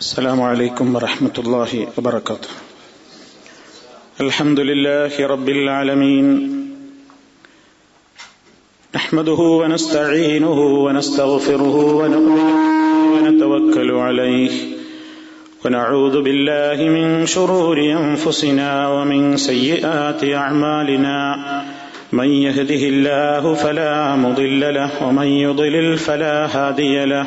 السلام عليكم ورحمة الله وبركاته. الحمد لله رب العالمين. نحمده ونستعينه ونستغفره ونؤمن ونتوكل عليه. ونعوذ بالله من شرور أنفسنا ومن سيئات أعمالنا. من يهده الله فلا مضل له ومن يضلل فلا هادي له.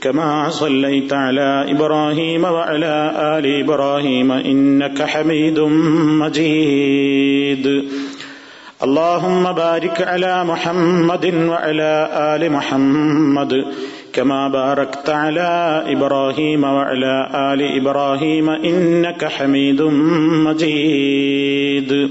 كما صليت على إبراهيم وعلى آل إبراهيم إنك حميد مجيد. اللهم بارك على محمد وعلى آل محمد كما باركت على إبراهيم وعلى آل إبراهيم إنك حميد مجيد.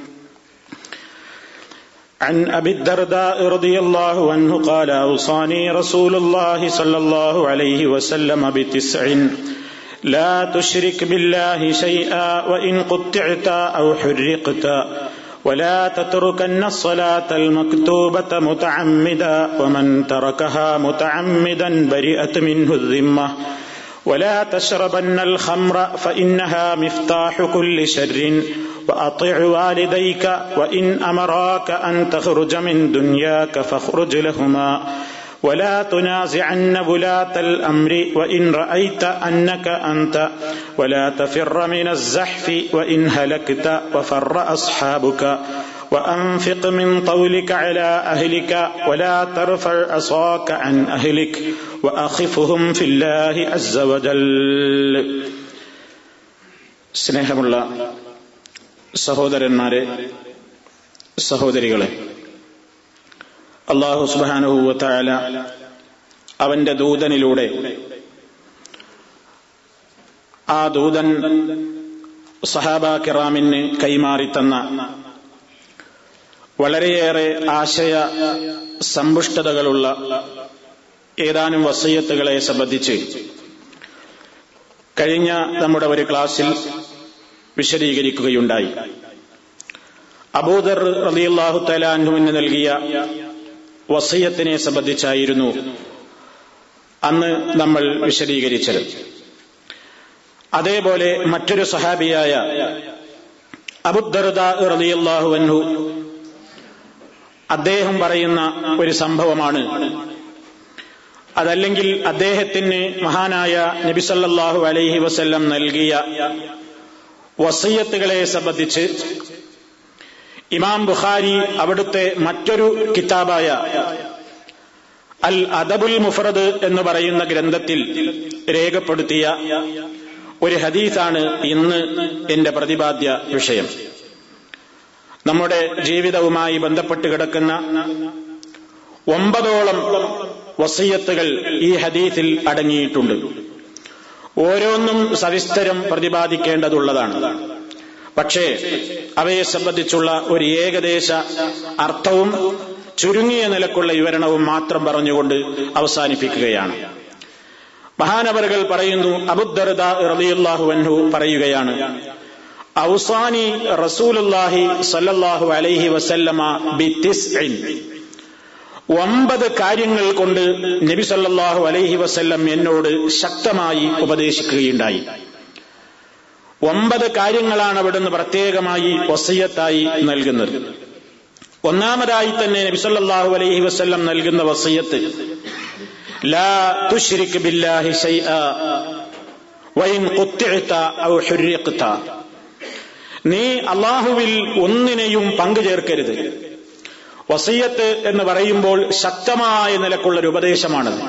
عن أبي الدرداء رضي الله عنه قال أوصاني رسول الله صلى الله عليه وسلم بتسع لا تشرك بالله شيئا وإن قطعت أو حرقت ولا تتركن الصلاة المكتوبة متعمدا ومن تركها متعمدا برئت منه الذمة. ولا تشربن الخمر فإنها مفتاح كل شر. واطع والديك وان امراك ان تخرج من دنياك فاخرج لهما ولا تنازعن ولاة الامر وان رايت انك انت ولا تفر من الزحف وان هلكت وفر اصحابك وانفق من طولك على اهلك ولا ترفع عصاك عن اهلك واخفهم في الله عز وجل സ്നേഹമുള്ള സഹോദരന്മാരെ സഹോദരികളെ അള്ളാഹു സുബാനുഭൂവത്തായ അവന്റെ ദൂതനിലൂടെ ആ ദൂതൻ സഹാബ കിറാമിന് കൈമാറിത്തന്ന വളരെയേറെ ആശയ സമ്പുഷ്ടതകളുള്ള ഏതാനും വസയ്യത്തുകളെ സംബന്ധിച്ച് കഴിഞ്ഞ നമ്മുടെ ഒരു ക്ലാസ്സിൽ വിശദീകരിക്കുകയുണ്ടായി. അബൂദർ റലിയല്ലാഹു തലാൻഹുവിന് നൽകിയ വസയത്തിനെ സംബന്ധിച്ചായിരുന്നു അന്ന് നമ്മൾ വിശദീകരിച്ചത്. അതേപോലെ മറ്റൊരു സഹാബിയായ അബുദർദ റലിയല്ലാഹു അൻഹു അദ്ദേഹം പറയുന്ന ഒരു സംഭവമാണ്. അതല്ലെങ്കിൽ അദ്ദേഹത്തിന് മഹാനായ നബിസല്ലാഹു അലൈഹി വസല്ലം നൽകിയ വസയ്യത്തുകളെ സംബന്ധിച്ച് ഇമാം ബുഖാരി അവിടുത്തെ മറ്റൊരു കിതാബായ അൽ അദബുൽ മുഫറദ് എന്ന് പറയുന്ന ഗ്രന്ഥത്തിൽ രേഖപ്പെടുത്തിയ ഒരു ഹദീസാണ് ഇന്ന് എന്റെ പ്രതിപാദ്യ വിഷയം. നമ്മുടെ ജീവിതവുമായി ബന്ധപ്പെട്ട് കിടക്കുന്ന ഒമ്പതോളം വസയ്യത്തുകൾ ഈ ഹദീസിൽ അടങ്ങിയിട്ടുണ്ട്. ഓരോന്നും സവിസ്തരം പ്രതിപാദിക്കേണ്ടതുള്ളതാണ്. പക്ഷേ അവയെ സംബന്ധിച്ചുള്ള ഒരു ഏകദേശ അർത്ഥവും ചുരുങ്ങിയ നിലക്കുള്ള വിവരണവും മാത്രം പറഞ്ഞുകൊണ്ട് അവസാനിപ്പിക്കുകയാണ്. മഹാനവറുകൾ പറയുന്നു അബുദ്ദർദ റളിയല്ലാഹു അൻഹു പറയുകയാണ് ഔസാനി റസൂലുല്ലാഹി സല്ലല്ലാഹു അലൈഹി വസല്ലമ ബിത്തിസ്ഇൻ ഒമ്പത് കാര്യങ്ങൾ കൊണ്ട് നബി സല്ലാഹു അലൈഹി വസ്ല്ലം എന്നോട് ശക്തമായി ഉപദേശിക്കുകയുണ്ടായി. ഒമ്പത് കാര്യങ്ങളാണ് അവിടുന്ന് പ്രത്യേകമായി വസയ്യത്തായി നൽകുന്നത്. ഒന്നാമതായി തന്നെ നബി സല്ലാഹു അലൈഹി വസ്ല്ലം നൽകുന്ന വസയ്യത്ത് ലാ തുശ്രിക് ബില്ലാഹി ഔ നീ അള്ളാഹുവിൽ ഒന്നിനെയും പങ്കുചേർക്കരുത്. വസീയത്ത് എന്ന് പറയുമ്പോൾ ശക്തമായ നിലക്കുള്ള ഒരു ഉപദേശമാണത്.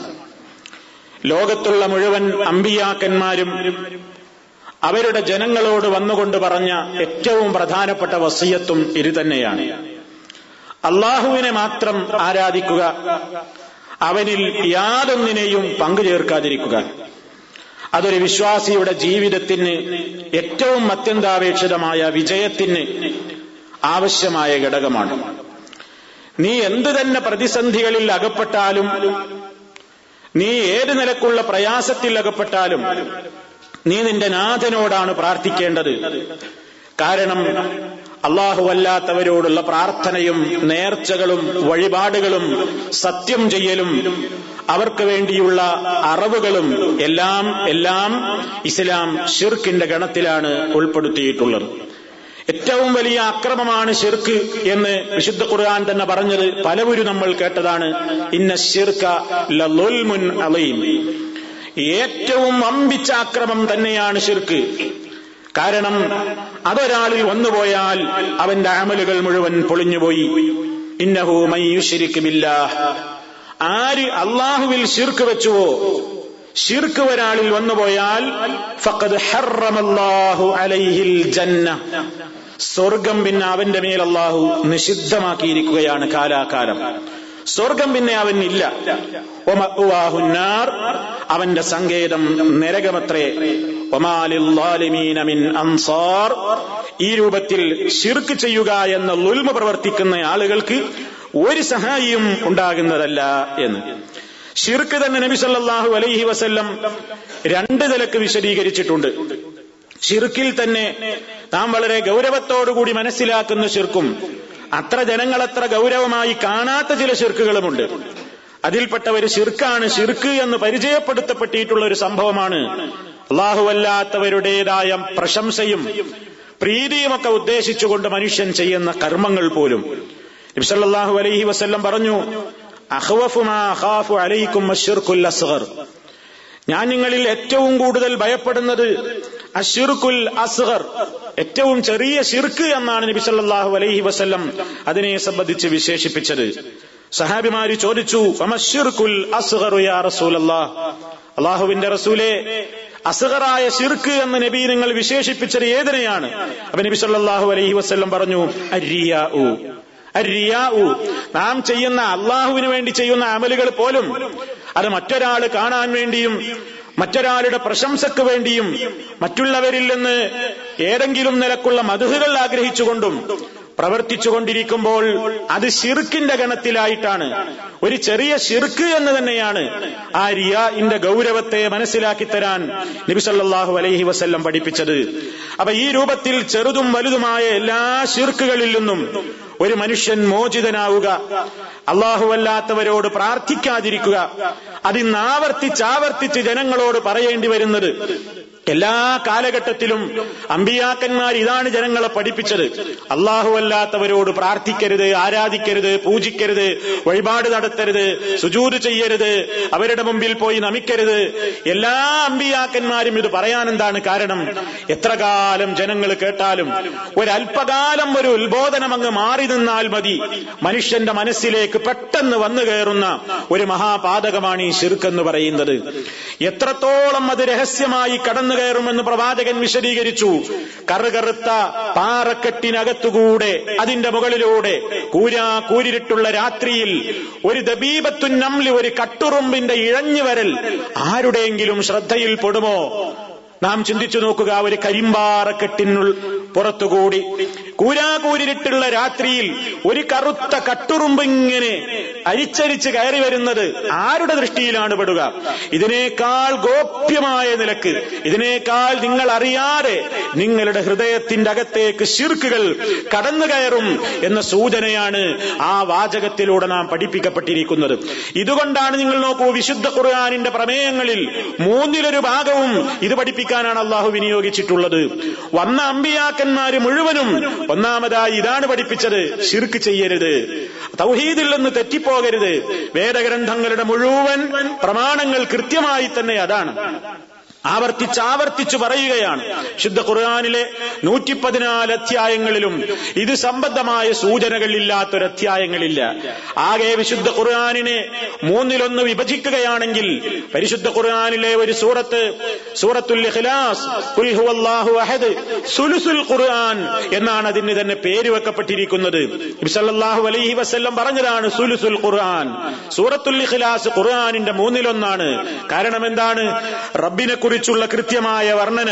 ലോകത്തുള്ള മുഴുവൻ അമ്പിയാക്കന്മാരും അവരുടെ ജനങ്ങളോട് വന്നുകൊണ്ട് പറഞ്ഞ ഏറ്റവും പ്രധാനപ്പെട്ട വസീയത്തും ഇത് തന്നെയാണ്. അള്ളാഹുവിനെ മാത്രം ആരാധിക്കുക അവനിൽ യാതൊന്നിനെയും പങ്കുചേർക്കാതിരിക്കുക. അതൊരു വിശ്വാസിയുടെ ജീവിതത്തിന് ഏറ്റവും അത്യന്താപേക്ഷിതമായ വിജയത്തിന് ആവശ്യമായ ഘടകമാണ്. നീ എന്തു തന്നെ പ്രതിസന്ധികളിൽ അകപ്പെട്ടാലും നീ ഏത് നിലക്കുള്ള പ്രയാസത്തിൽ അകപ്പെട്ടാലും നീ നിന്റെ നാഥനോടാണ് പ്രാർത്ഥിക്കേണ്ടത്. കാരണം അള്ളാഹുവല്ലാത്തവരോടുള്ള പ്രാർത്ഥനയും നേർച്ചകളും വഴിപാടുകളും സത്യം ചെയ്യലും അവർക്ക് വേണ്ടിയുള്ള അറിവുകളും എല്ലാം എല്ലാം ഇസ്ലാം ഷിർക്കിന്റെ ഗണത്തിലാണ് ഉൾപ്പെടുത്തിയിട്ടുള്ളത്. ഏറ്റവും വലിയ അക്രമമാണ് ഷിർക്ക് എന്ന് വിശുദ്ധ ഖുർആൻ തന്നെ പറഞ്ഞത് പലവരും നമ്മൾ കേട്ടതാണ്. ഇന്ന ഷിർക്ക ലലുൽമുൻ അലീം. ഏറ്റവും വമ്പിച്ച അക്രമം തന്നെയാണ് ഷിർക്ക് കാരണം അതൊരാളിൽ വന്നുപോയാൽ അവന്റെ അമലുകൾ മുഴുവൻ പൊളിഞ്ഞുപോയി. ഇന്നഹു മയ്യുഷിരിക്കുമില്ല ആര് അള്ളാഹുവിൽ ഷിർക്ക് വെച്ചുവോ? ഷിർക്ക് ഒരാളിൽ വന്നുപോയാൽ ഫഖദ് ഹറമല്ലാഹു അലൈഹിൽ ജന്ന. സ്വർഗം പിന്നെ അവന്റെ മേൽ അള്ളാഹു നിഷിദ്ധമാക്കിയിരിക്കുകയാണ് കാലാകാലം. സ്വർഗം പിന്നെ അവനില്ല. അവന്റെ സങ്കേതം നരകമത്രേ. അൻസാർ. ഈ രൂപത്തിൽ ശിർക്ക് ചെയ്യുക എന്ന ലുൽമ പ്രവർത്തിക്കുന്ന ആളുകൾക്ക് ഒരു സഹായിയും ഉണ്ടാകുന്നതല്ല എന്ന്. ഷിർക്ക് തന്നെ നബി സല്ലല്ലാഹു അലൈഹി വസല്ലം രണ്ട് നിലയ്ക്ക് വിശദീകരിച്ചിട്ടുണ്ട്. ഷിർക്കിൽ തന്നെ താൻ വളരെ ഗൗരവത്തോടുകൂടി മനസ്സിലാക്കുന്ന ഷിർക്കും അത്ര ജനങ്ങൾ അത്ര ഗൗരവമായി കാണാത്ത ചില ഷിർക്കുകളുമുണ്ട് അതിൽപ്പെട്ട ഒരു ഷിർക്കാണ് ഷിർക്ക് എന്ന് പരിചയപ്പെടുത്തപ്പെട്ടിട്ടുള്ള ഒരു സംഭവമാണ് അള്ളാഹുവല്ലാത്തവരുടേതായ പ്രശംസയും പ്രീതിയുമൊക്കെ ഉദ്ദേശിച്ചുകൊണ്ട് മനുഷ്യൻ ചെയ്യുന്ന കർമ്മങ്ങൾ പോലും. നബ്സല്ലാഹു അലൈഹി വസ്ല്ലം പറഞ്ഞു അലൈക്കും ഞാൻ നിങ്ങളിൽ ഏറ്റവും കൂടുതൽ ഭയപ്പെടുന്നത് അഷിർക്കുൽ അസ്ഹർ ഏറ്റവും ചെറിയ ഷിർക്ക് എന്നാണ് നബി സല്ലല്ലാഹു അലൈഹി വസ്ല്ലം അതിനെ സംബന്ധിച്ച് വിശേഷിപ്പിച്ചത്. സഹാബിമാര് ചോദിച്ചു അമഷിർക്കുൽ അസ്ഹറു യാ അള്ളാഹുവിന്റെ റസൂലെ അസുഖറായ ഷിർക്ക് എന്ന് നബി നിങ്ങൾ വിശേഷിപ്പിച്ചത് ഏതിനെയാണ്? അപ്പൊ നബി സല്ലാഹു അലൈഹി വസ്ല്ലം പറഞ്ഞു അരിയാ നാം ചെയ്യുന്ന അള്ളാഹുവിന് വേണ്ടി ചെയ്യുന്ന അമലുകൾ പോലും അത് മറ്റൊരാൾ കാണാൻ വേണ്ടിയും മറ്റൊരാളുടെ പ്രശംസക്ക് വേണ്ടിയും മറ്റുള്ളവരിൽ നിന്ന് ഏതെങ്കിലും നിലക്കുള്ള മധുഹുകൾ ആഗ്രഹിച്ചുകൊണ്ടും പ്രവർത്തിച്ചുകൊണ്ടിരിക്കുമ്പോൾ അത് ഷിർക്കിന്റെ ഗണത്തിലായിട്ടാണ്. ഒരു ചെറിയ ഷിർക്ക് എന്ന് തന്നെയാണ് ആ റിയാഇന്റെ ഗൗരവത്തെ മനസ്സിലാക്കി തരാൻ നബിസല്ലാഹു അലൈഹി വസ്ല്ലം പഠിപ്പിച്ചത്. അപ്പൊ ഈ രൂപത്തിൽ ചെറുതും വലുതുമായ എല്ലാ ഷിർക്കുകളിൽ നിന്നും ഒരു മനുഷ്യൻ മോചിതനാവുക. അള്ളാഹുവല്ലാത്തവരോട് പ്രാർത്ഥിക്കാതിരിക്കുക. അതിന്ന് ആവർത്തിച്ചാവർത്തിച്ച് ജനങ്ങളോട് പറയേണ്ടി വരുന്നത് എല്ലാ കാലഘട്ടത്തിലും അമ്പിയാക്കന്മാർ ഇതാണ് ജനങ്ങളെ പഠിപ്പിച്ചത്. അള്ളാഹുവല്ലാത്തവരോട് പ്രാർത്ഥിക്കരുത് ആരാധിക്കരുത് പൂജിക്കരുത് വഴിപാട് നടത്തരുത് സുജൂത് ചെയ്യരുത് അവരുടെ മുമ്പിൽ പോയി നമിക്കരുത്. എല്ലാ അമ്പിയാക്കന്മാരും ഇത് പറയാൻ എന്താണ് കാരണം? എത്ര കാലം ജനങ്ങൾ കേട്ടാലും ഒരല്പകാലം ഒരു ഉത്ബോധനം അങ്ങ് മാറി നിന്നാൽ മതി. മനുഷ്യന്റെ മനസ്സിലേക്ക് പെട്ടെന്ന് വന്നു കയറുന്ന ഒരു മഹാപാതകമാണ് ഈ ശിർക്കെന്ന് പറയുന്നത്. എത്രത്തോളം അത് രഹസ്യമായി കടന്നു കയറുമെന്ന് പ്രവാചകൻ വിശദീകരിച്ചു. കറുകറുത്ത പാറക്കെട്ടിനകത്തുകൂടെ അതിന്റെ മുകളിലൂടെ കൂരാ കൂരിരുട്ടുള്ള രാത്രിയിൽ ഒരു ദബീബത്തുൻ നംലി ഒരു കട്ടുറുമ്പിന്റെ ഇഴഞ്ഞു വരൽ ആരുടെയെങ്കിലും ശ്രദ്ധയിൽ പെടുമോ നാം ചിന്തിച്ചു നോക്കുക ഒരു കരിമ്പാറക്കെട്ടിനുൾ പുറത്തുകൂടി. കൂരാകൂരിട്ടുള്ള രാത്രിയിൽ ഒരു കറുത്ത കട്ടുറുമ്പ് ഇങ്ങനെ അരിച്ചരിച്ച് കയറി വരുന്നത് ആരുടെ ദൃഷ്ടിയിലാണ് പെടുക? ഇതിനേക്കാൾ ഗോപ്യമായ നിലയ്ക്ക് ഇതിനേക്കാൾ നിങ്ങൾ അറിയാതെ നിങ്ങളുടെ ഹൃദയത്തിന്റെ അകത്തേക്ക് ശിർക്കുകൾ കടന്നു കയറും എന്ന സൂചനയാണ് ആ വാചകത്തിലൂടെ നാം പഠിപ്പിക്കപ്പെട്ടിരിക്കുന്നത്. ഇതുകൊണ്ടാണ് നിങ്ങൾ നോക്കൂ വിശുദ്ധ ഖുർആാനിന്റെ പ്രമേയങ്ങളിൽ മൂന്നിലൊരു ഭാഗവും ഇത് പഠിപ്പിക്കാനാണ് അള്ളാഹു വിനിയോഗിച്ചിട്ടുള്ളത്. വന്ന അമ്പിയാക്കന്മാര് മുഴുവനും ഒന്നാമതായി ഇതാണ് പഠിപ്പിച്ചത്. ഷിർക്ക് ചെയ്യരുത്. തൗഹീദിൽ നിന്ന് തെറ്റിപ്പോകരുത്. വേദഗ്രന്ഥങ്ങളുടെ മുഴുവൻ പ്രമാണങ്ങൾ കൃത്യമായി തന്നെ അതാണ്. ആവർത്തിച്ച് ആവർത്തിച്ചു പറയുകയാണ്. ശുദ്ധ ഖുർആാനിലെ നൂറ്റി പതിനാല് അധ്യായങ്ങളിലും ഇത് സംബന്ധമായ സൂചനകളില്ലാത്തൊരധ്യായങ്ങളില്ല. ആകെ വിശുദ്ധ ഖുർആാനിനെ മൂന്നിലൊന്ന് വിഭജിക്കുകയാണെങ്കിൽ പരിശുദ്ധ ഖുർആാനിലെ ഒരു സൂറത്ത് സൂറത്തുൽ അഹദ് സുലുസുൽ ഖുർആൻ എന്നാണ് അതിന് തന്നെ പേര് വെക്കപ്പെട്ടിരിക്കുന്നത്. സല്ലല്ലാഹു അലൈഹി വസല്ലം പറഞ്ഞതാണ് സുലുസുൽ ഖുർആൻ. സൂറത്തുൽ ഖുർആനിന്റെ മൂന്നിലൊന്നാണ്. കാരണം എന്താണ്? റബ്ബിനെ കുറിച്ചുള്ള കൃത്യമായ വർണന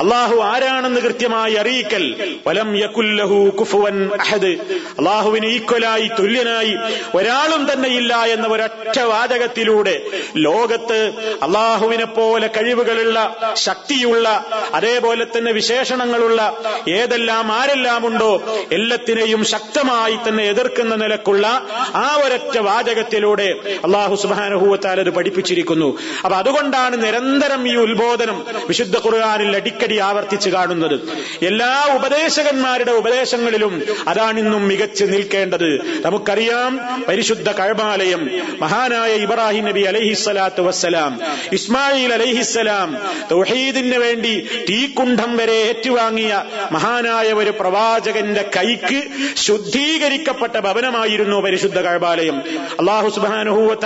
അള്ളാഹു ആരാണെന്ന് കൃത്യമായി അറിയിക്കൽ. വലം യകുല്ലഹു കുഫുവൻ അഹദ്. അള്ളാഹുവിന് ഈക്വലായി തുല്യനായി ഒരാളും തന്നെ ഇല്ല എന്ന ഒരൊറ്റ വാചകത്തിലൂടെ ലോകത്ത് അള്ളാഹുവിനെ പോലെ കഴിവുകളുള്ള ശക്തിയുള്ള അതേപോലെ തന്നെ വിശേഷണങ്ങളുള്ള ഏതെല്ലാം ആരെല്ലാം ഉണ്ടോ എല്ലാത്തിനെയും ശക്തമായി തന്നെ എതിർക്കുന്ന നിലക്കുള്ള ആ ഒരൊറ്റ വാചകത്തിലൂടെ അള്ളാഹു സുബാനുഭൂവത്താൽ അത് പഠിപ്പിച്ചിരിക്കുന്നു. അപ്പൊ അതുകൊണ്ടാണ് നിരന്തരം ഈ ഉത്ബോധനം വിശുദ്ധ ഖുർആാനിൽ അടിക്കടി ആവർത്തിച്ച് കാണുന്നത്. എല്ലാ ഉപദേശകന്മാരുടെ ഉപദേശങ്ങളിലും അതാണിന്നും മികച്ചു നിൽക്കേണ്ടത്. നമുക്കറിയാം പരിശുദ്ധ കഴമാലയം മഹാനായ ഇബ്രാഹിം നബി അലഹിസ്സലാത്തു വസ്സലാം ഇസ്മായിൽ അലഹിസ്സലാം തൗഹീദിന് വേണ്ടി തീക്കുണ്ഠം വരെ ഏറ്റുവാങ്ങിയ മഹാനായ ഒരു പ്രവാചകന്റെ കൈക്ക് ശുദ്ധീകരിക്കപ്പെട്ട ഭവനമായിരുന്നു പരിശുദ്ധ കഴബാലയം അള്ളാഹു സുബാനുഹൂവ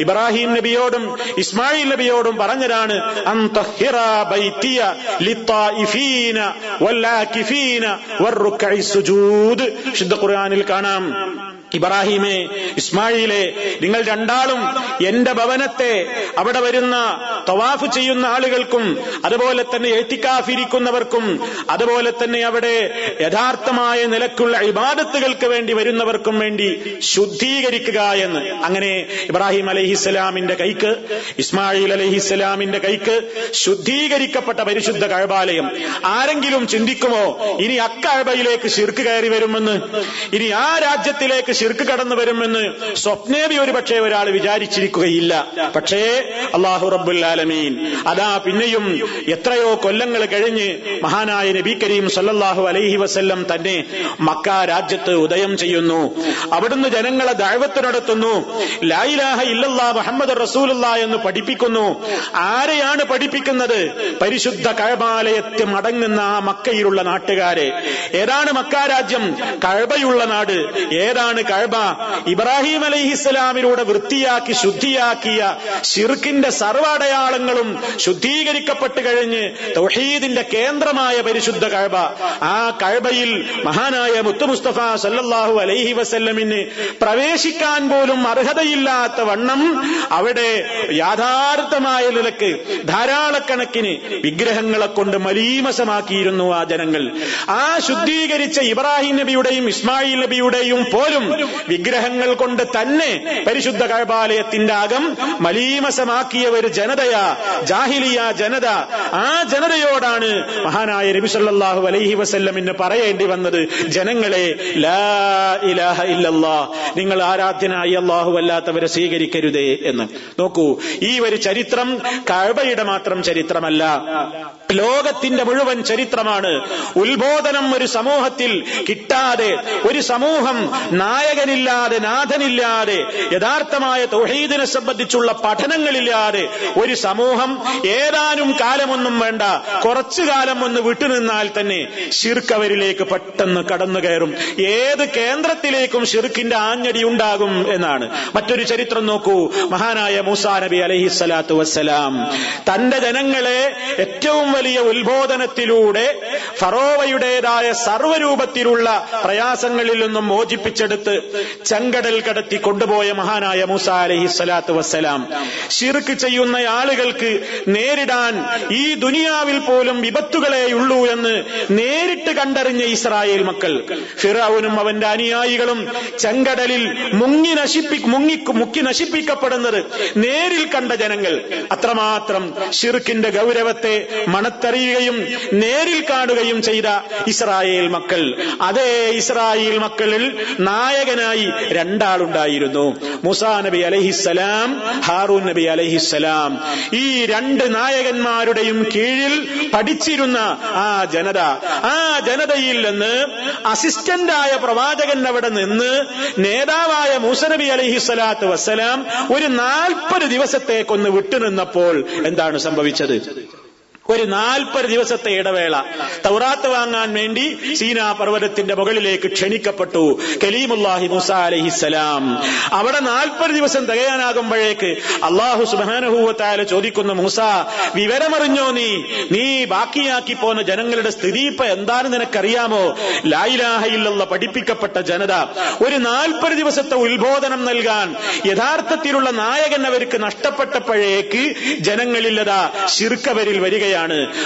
ഇബ്രാഹിം നബിയോടും ഇസ്മായിൽ നബിയോടും പറഞ്ഞതാണ് അൻ തഹിറ ബൈത്തിയ ലിത്തായിഫീന വല്ലാകിഫീന വർറുക്കഇ സുജൂദ് ശുദ്ധ ഖുർആനിൽ കാണാം ഇബ്രാഹിമെ ഇസ്മായിലെ നിങ്ങൾ രണ്ടാളും എന്റെ ഭവനത്തെ അവിടെ വരുന്ന തവാഫ് ചെയ്യുന്ന ആളുകൾക്കും അതുപോലെ തന്നെ എത്തിക്കാഫിരിക്കുന്നവർക്കും അതുപോലെ തന്നെ അവിടെ യഥാർത്ഥമായ നിലക്കുള്ള ഇബാദത്തുകൾക്ക് വേണ്ടി വരുന്നവർക്കും വേണ്ടി ശുദ്ധീകരിക്കുക എന്ന്. അങ്ങനെ ഇബ്രാഹിം അലഹിസ്സലാമിന്റെ കൈക്ക് ഇസ്മായിൽ അലഹിസ്സലാമിന്റെ കൈക്ക് ശുദ്ധീകരിക്കപ്പെട്ട പരിശുദ്ധ കഴബാലയം ആരെങ്കിലും ചിന്തിക്കുമോ ഇനി അക്കഴബയിലേക്ക് ശിർക്ക് കയറി വരുമെന്ന്? ഇനി ആ രാജ്യത്തിലേക്ക് ശിർക്ക് കടന്നു വരുമെന്ന് സ്വപ്നേവി ഒരു പക്ഷേ ഒരാൾ വിചാരിച്ചിരിക്കുകയില്ല. പക്ഷേ അള്ളാഹു റബ്ബുൽ ആലമീൻ അതാ പിന്നെയും എത്രയോ കൊല്ലങ്ങൾ കഴിഞ്ഞ് മഹാനായ നബി കരീം സല്ലാഹു അലൈഹി വസല്ലം തന്നെ മക്ക രാജ്യത്ത് ഉദയം ചെയ്യുന്നു. അവിടുന്ന് ജനങ്ങളെ ദൈവത്ത് നടത്തുന്നു ലായിലാഹ ഇല്ലല്ലാ മുഹമ്മദ് റസൂലുള്ള എന്ന് പഠിപ്പിക്കുന്നു. ആരെയാണ് പഠിപ്പിക്കുന്നത്? പരിശുദ്ധ കഴബാലയത്തെ മടങ്ങുന്ന ആ മക്കയിലുള്ള നാട്ടുകാരെ. ഏതാണ് മക്കാരാജ്യം കഴബയുള്ള നാട്. ഏതാണ് കഴബ ഇബ്രാഹിം അലൈഹിസ്സലാമിലൂടെ വൃത്തിയാക്കി ശുദ്ധിയാക്കിയ ഷിർക്കിന്റെ സർവടയാളങ്ങളും ശുദ്ധീകരിക്കപ്പെട്ട് കഴിഞ്ഞ് തൗഹീദിന്റെ കേന്ദ്രമായ പരിശുദ്ധ കഴബ. ആ കഴബയിൽ മഹാനായ മുത്തു മുസ്തഫ സല്ലാഹു അലൈഹി വസല്ലമിന് പ്രവേശിക്കാൻ പോലും അർഹതയില്ലാത്ത വണ്ണം അവിടെ യാഥാർത്ഥമായ നിലയ്ക്ക് ധാരാളക്കണക്കിന് വിഗ്രഹങ്ങളെ കൊണ്ട് മലീമസമാക്കിയിരുന്നു ആ ജനങ്ങൾ. ആ ശുദ്ധീകരിച്ച ഇബ്രാഹിം നബിയുടെയും ഇസ്മായിൽ നബിയുടെയും പോലും വിഗ്രഹങ്ങൾ കൊണ്ട് തന്നെ പരിശുദ്ധ കഴബാലയത്തിന്റെ അകം മലീമസമാക്കിയ ഒരു ജനതയാ ജാഹിലിയ ജനത. ആ ജനതയോടാണ് മഹാനായ നബി സല്ലല്ലാഹു അലൈഹി വസല്ലമിന് പറയേണ്ടി വന്നത്. ജനങ്ങളെ ലാ ഇലാഹ നിങ്ങൾ ആരാധ്യനായി അള്ളാഹു അല്ലാത്തവരെ സ്വീകരിക്കരുതേ എന്ന്. നോക്കൂ ഈ ഒരു ചരിത്രം കഴബയുടെ മാത്രം ചരിത്രമല്ല. ലോകത്തിന്റെ മുഴുവൻ ചരിത്രമാണ്. ഉത്ബോധനം ഒരു സമൂഹത്തിൽ കിട്ടാതെ ഒരു സമൂഹം നായകനില്ലാതെ നാഥനില്ലാതെ യഥാർത്ഥമായ തൗഹീദിനെ സംബന്ധിച്ചുള്ള പഠനങ്ങളില്ലാതെ ഒരു സമൂഹം ഏതാനും കാലമൊന്നും വേണ്ട കുറച്ചു കാലം ഒന്ന് വിട്ടുനിന്നാൽ തന്നെ ശിർക്കവരിലേക്ക് പെട്ടെന്ന് കടന്നു കയറും. ഏത് കേന്ദ്രത്തിലേക്കും ഷിർക്കിന്റെ ആഞ്ഞടി ഉണ്ടാകും എന്നാണ്. മറ്റൊരു ചരിത്രം നോക്കൂ. മഹാനായ മൂസാ നബി അലഹി സ്വലാത്തു വസ്സലാം തന്റെ ജനങ്ങളെ ഏറ്റവും വലിയ ഉത്ബോധനത്തിലൂടെ ഫറോവയുടേതായ സർവരൂപത്തിലുള്ള പ്രയാസങ്ങളിൽ നിന്നും മോചിപ്പിച്ചെടുത്ത് ചെങ്കടൽ കടത്തി കൊണ്ടുപോയ മഹാനായ മൂസ അലഹി സ്വലാത്തു വസ്സലാം. ഷിർക്ക് ചെയ്യുന്ന ആളുകൾക്ക് നേരിടാൻ ഈ ദുനിയാവിൽ പോലും വിപത്തുകളെയുള്ളൂ എന്ന് നേരിട്ട് കണ്ടറിഞ്ഞ ഇസ്രായേൽ മക്കൾ. ഫിറാവുനും അവന്റെ അനുയായികളും ചങ്കടലിൽ മുങ്ങി നശിപ്പി മുങ്ങി മുക്കി നശിപ്പിക്കപ്പെടുന്നത് നേരിൽ കണ്ട ജനങ്ങൾ. അത്രമാത്രം ഷിർക്കിന്റെ ഗൗരവത്തെ മണത്തറിയുകയും നേരിൽ കാണുകയും ചെയ്ത ഇസ്രായേൽ മക്കൾ. അതേ ഇസ്രായേൽ മക്കളിൽ നായക നായകനായി രണ്ടാളുണ്ടായിരുന്നു. മുസാ നബി അലഹിസ്സലാം ഹാറൂൻ നബി അലഹിസ്സലാം. ഈ രണ്ട് നായകന്മാരുടെയും കീഴിൽ പഠിച്ചിരുന്ന ആ ജനത ആ ജനതയിൽ നിന്ന് അസിസ്റ്റന്റായ പ്രവാചകൻ അവിടെ നിന്ന് നേതാവായ മൂസനബി അലഹി സ്വലാത്ത് വസ്സലാം ഒരു നാൽപ്പത് ദിവസത്തേക്കൊന്ന് വിട്ടുനിന്നപ്പോൾ എന്താണ് സംഭവിച്ചത്? ഒരു നാൽപ്പത് ദിവസത്തെ ഇടവേള. തൗറാത്ത് വാങ്ങാൻ വേണ്ടി സീനാ പർവതത്തിന്റെ മുകളിലേക്ക് ക്ഷണിക്കപ്പെട്ടു. കലീമുല്ലാഹി മുസ അലഹിസലാം അവിടെ നാൽപ്പത് ദിവസം തികയാനാകുമ്പോഴേക്ക് അള്ളാഹു സുബാനഹൂവത്തായ ചോദിക്കുന്ന മൂസ വിവരമറിഞ്ഞോ നീ? നീ ബാക്കിയാക്കി പോന്ന ജനങ്ങളുടെ സ്ഥിതി ഇപ്പൊ എന്താണ് നിനക്കറിയാമോ ലായിലാഹയിലുള്ള പഠിപ്പിക്കപ്പെട്ട ജനത ഒരു നാൽപ്പത് ദിവസത്തെ ഉത്ബോധനം നൽകാൻ യഥാർത്ഥത്തിലുള്ള നായകൻ അവർക്ക് നഷ്ടപ്പെട്ടപ്പോഴേക്ക് ജനങ്ങളില്ലതാ ശിർക്കവരിൽ വരികയാണ്.